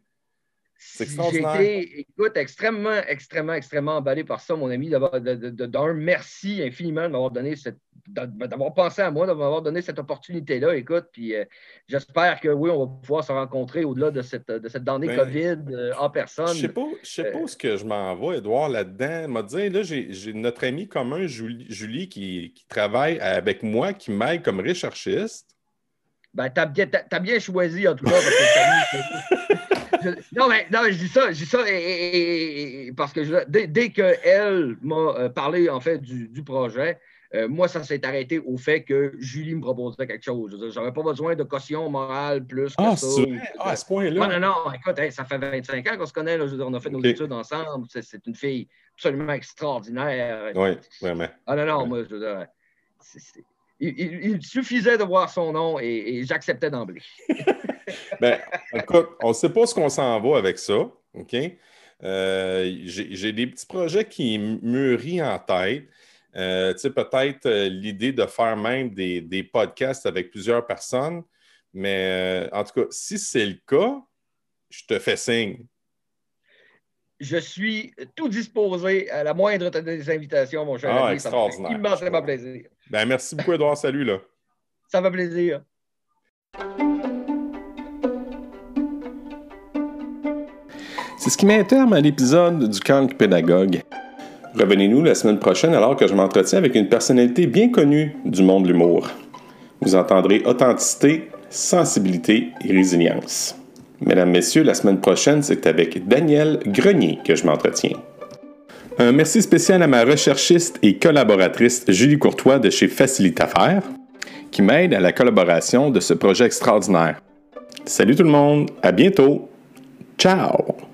C'est extraordinaire. J'ai été, écoute, extrêmement, extrêmement, extrêmement emballé par ça, mon ami. D'un, merci infiniment de m'avoir donné cette, d'avoir pensé à moi, de m'avoir donné cette opportunité-là. Écoute, puis euh, j'espère que oui, on va pouvoir se rencontrer au-delà de cette, de cette donnée ben, COVID euh, en personne. Je ne sais pas, je sais pas euh, ce que je m'en vais, Edouard, là-dedans. m'a dit, là, j'ai, notre ami commun, Julie, Julie qui, qui, travaille avec moi, qui m'aide comme recherchiste. Ben, t'as bien, bien choisi, en tout cas, parce que (laughs) non, mais, non, je dis ça, je dis ça parce que dès, dès qu'elle m'a parlé en fait du, projet, euh, moi, ça s'est arrêté au fait que Julie me proposait quelque chose. Je n'avais pas besoin de caution morale plus que ah, ça. Ah, à ce point-là. Non, non, non. Écoute, ça fait 25 ans qu'on se connaît. Là, on a fait nos études ensemble. C'est une fille absolument extraordinaire. Oui, vraiment. Ah, non, non, moi, je veux dire, il, suffisait de voir son nom et, j'acceptais d'emblée. (laughs) ben, écoute, on ne sait pas ce qu'on s'en va avec ça. OK? Euh, j'ai des petits projets qui mûrissent en tête. Euh, tu sais, peut-être euh, l'idée de faire même des, des, podcasts avec plusieurs personnes. Mais en tout cas, si c'est le cas, je te fais signe. Je suis tout disposé à la moindre des invitations, mon cher ah, ami. Extraordinaire. Ça immensément plaisir. Ben, merci beaucoup, Edouard. Salut. Là. (laughs) Ça va plaisir. C'est ce qui met un terme à l'épisode du Kank Pédagogue. Revenez-nous la semaine prochaine alors que je m'entretiens avec une personnalité bien connue du monde de l'humour. Vous entendrez authenticité, sensibilité et résilience. Mesdames, Messieurs, la semaine prochaine, c'est avec Daniel Grenier que je m'entretiens. Un merci spécial à ma recherchiste et collaboratrice Julie Courtois de chez Facilite Affaires, qui m'aide à la collaboration de ce projet extraordinaire. Salut tout le monde, à bientôt. Ciao!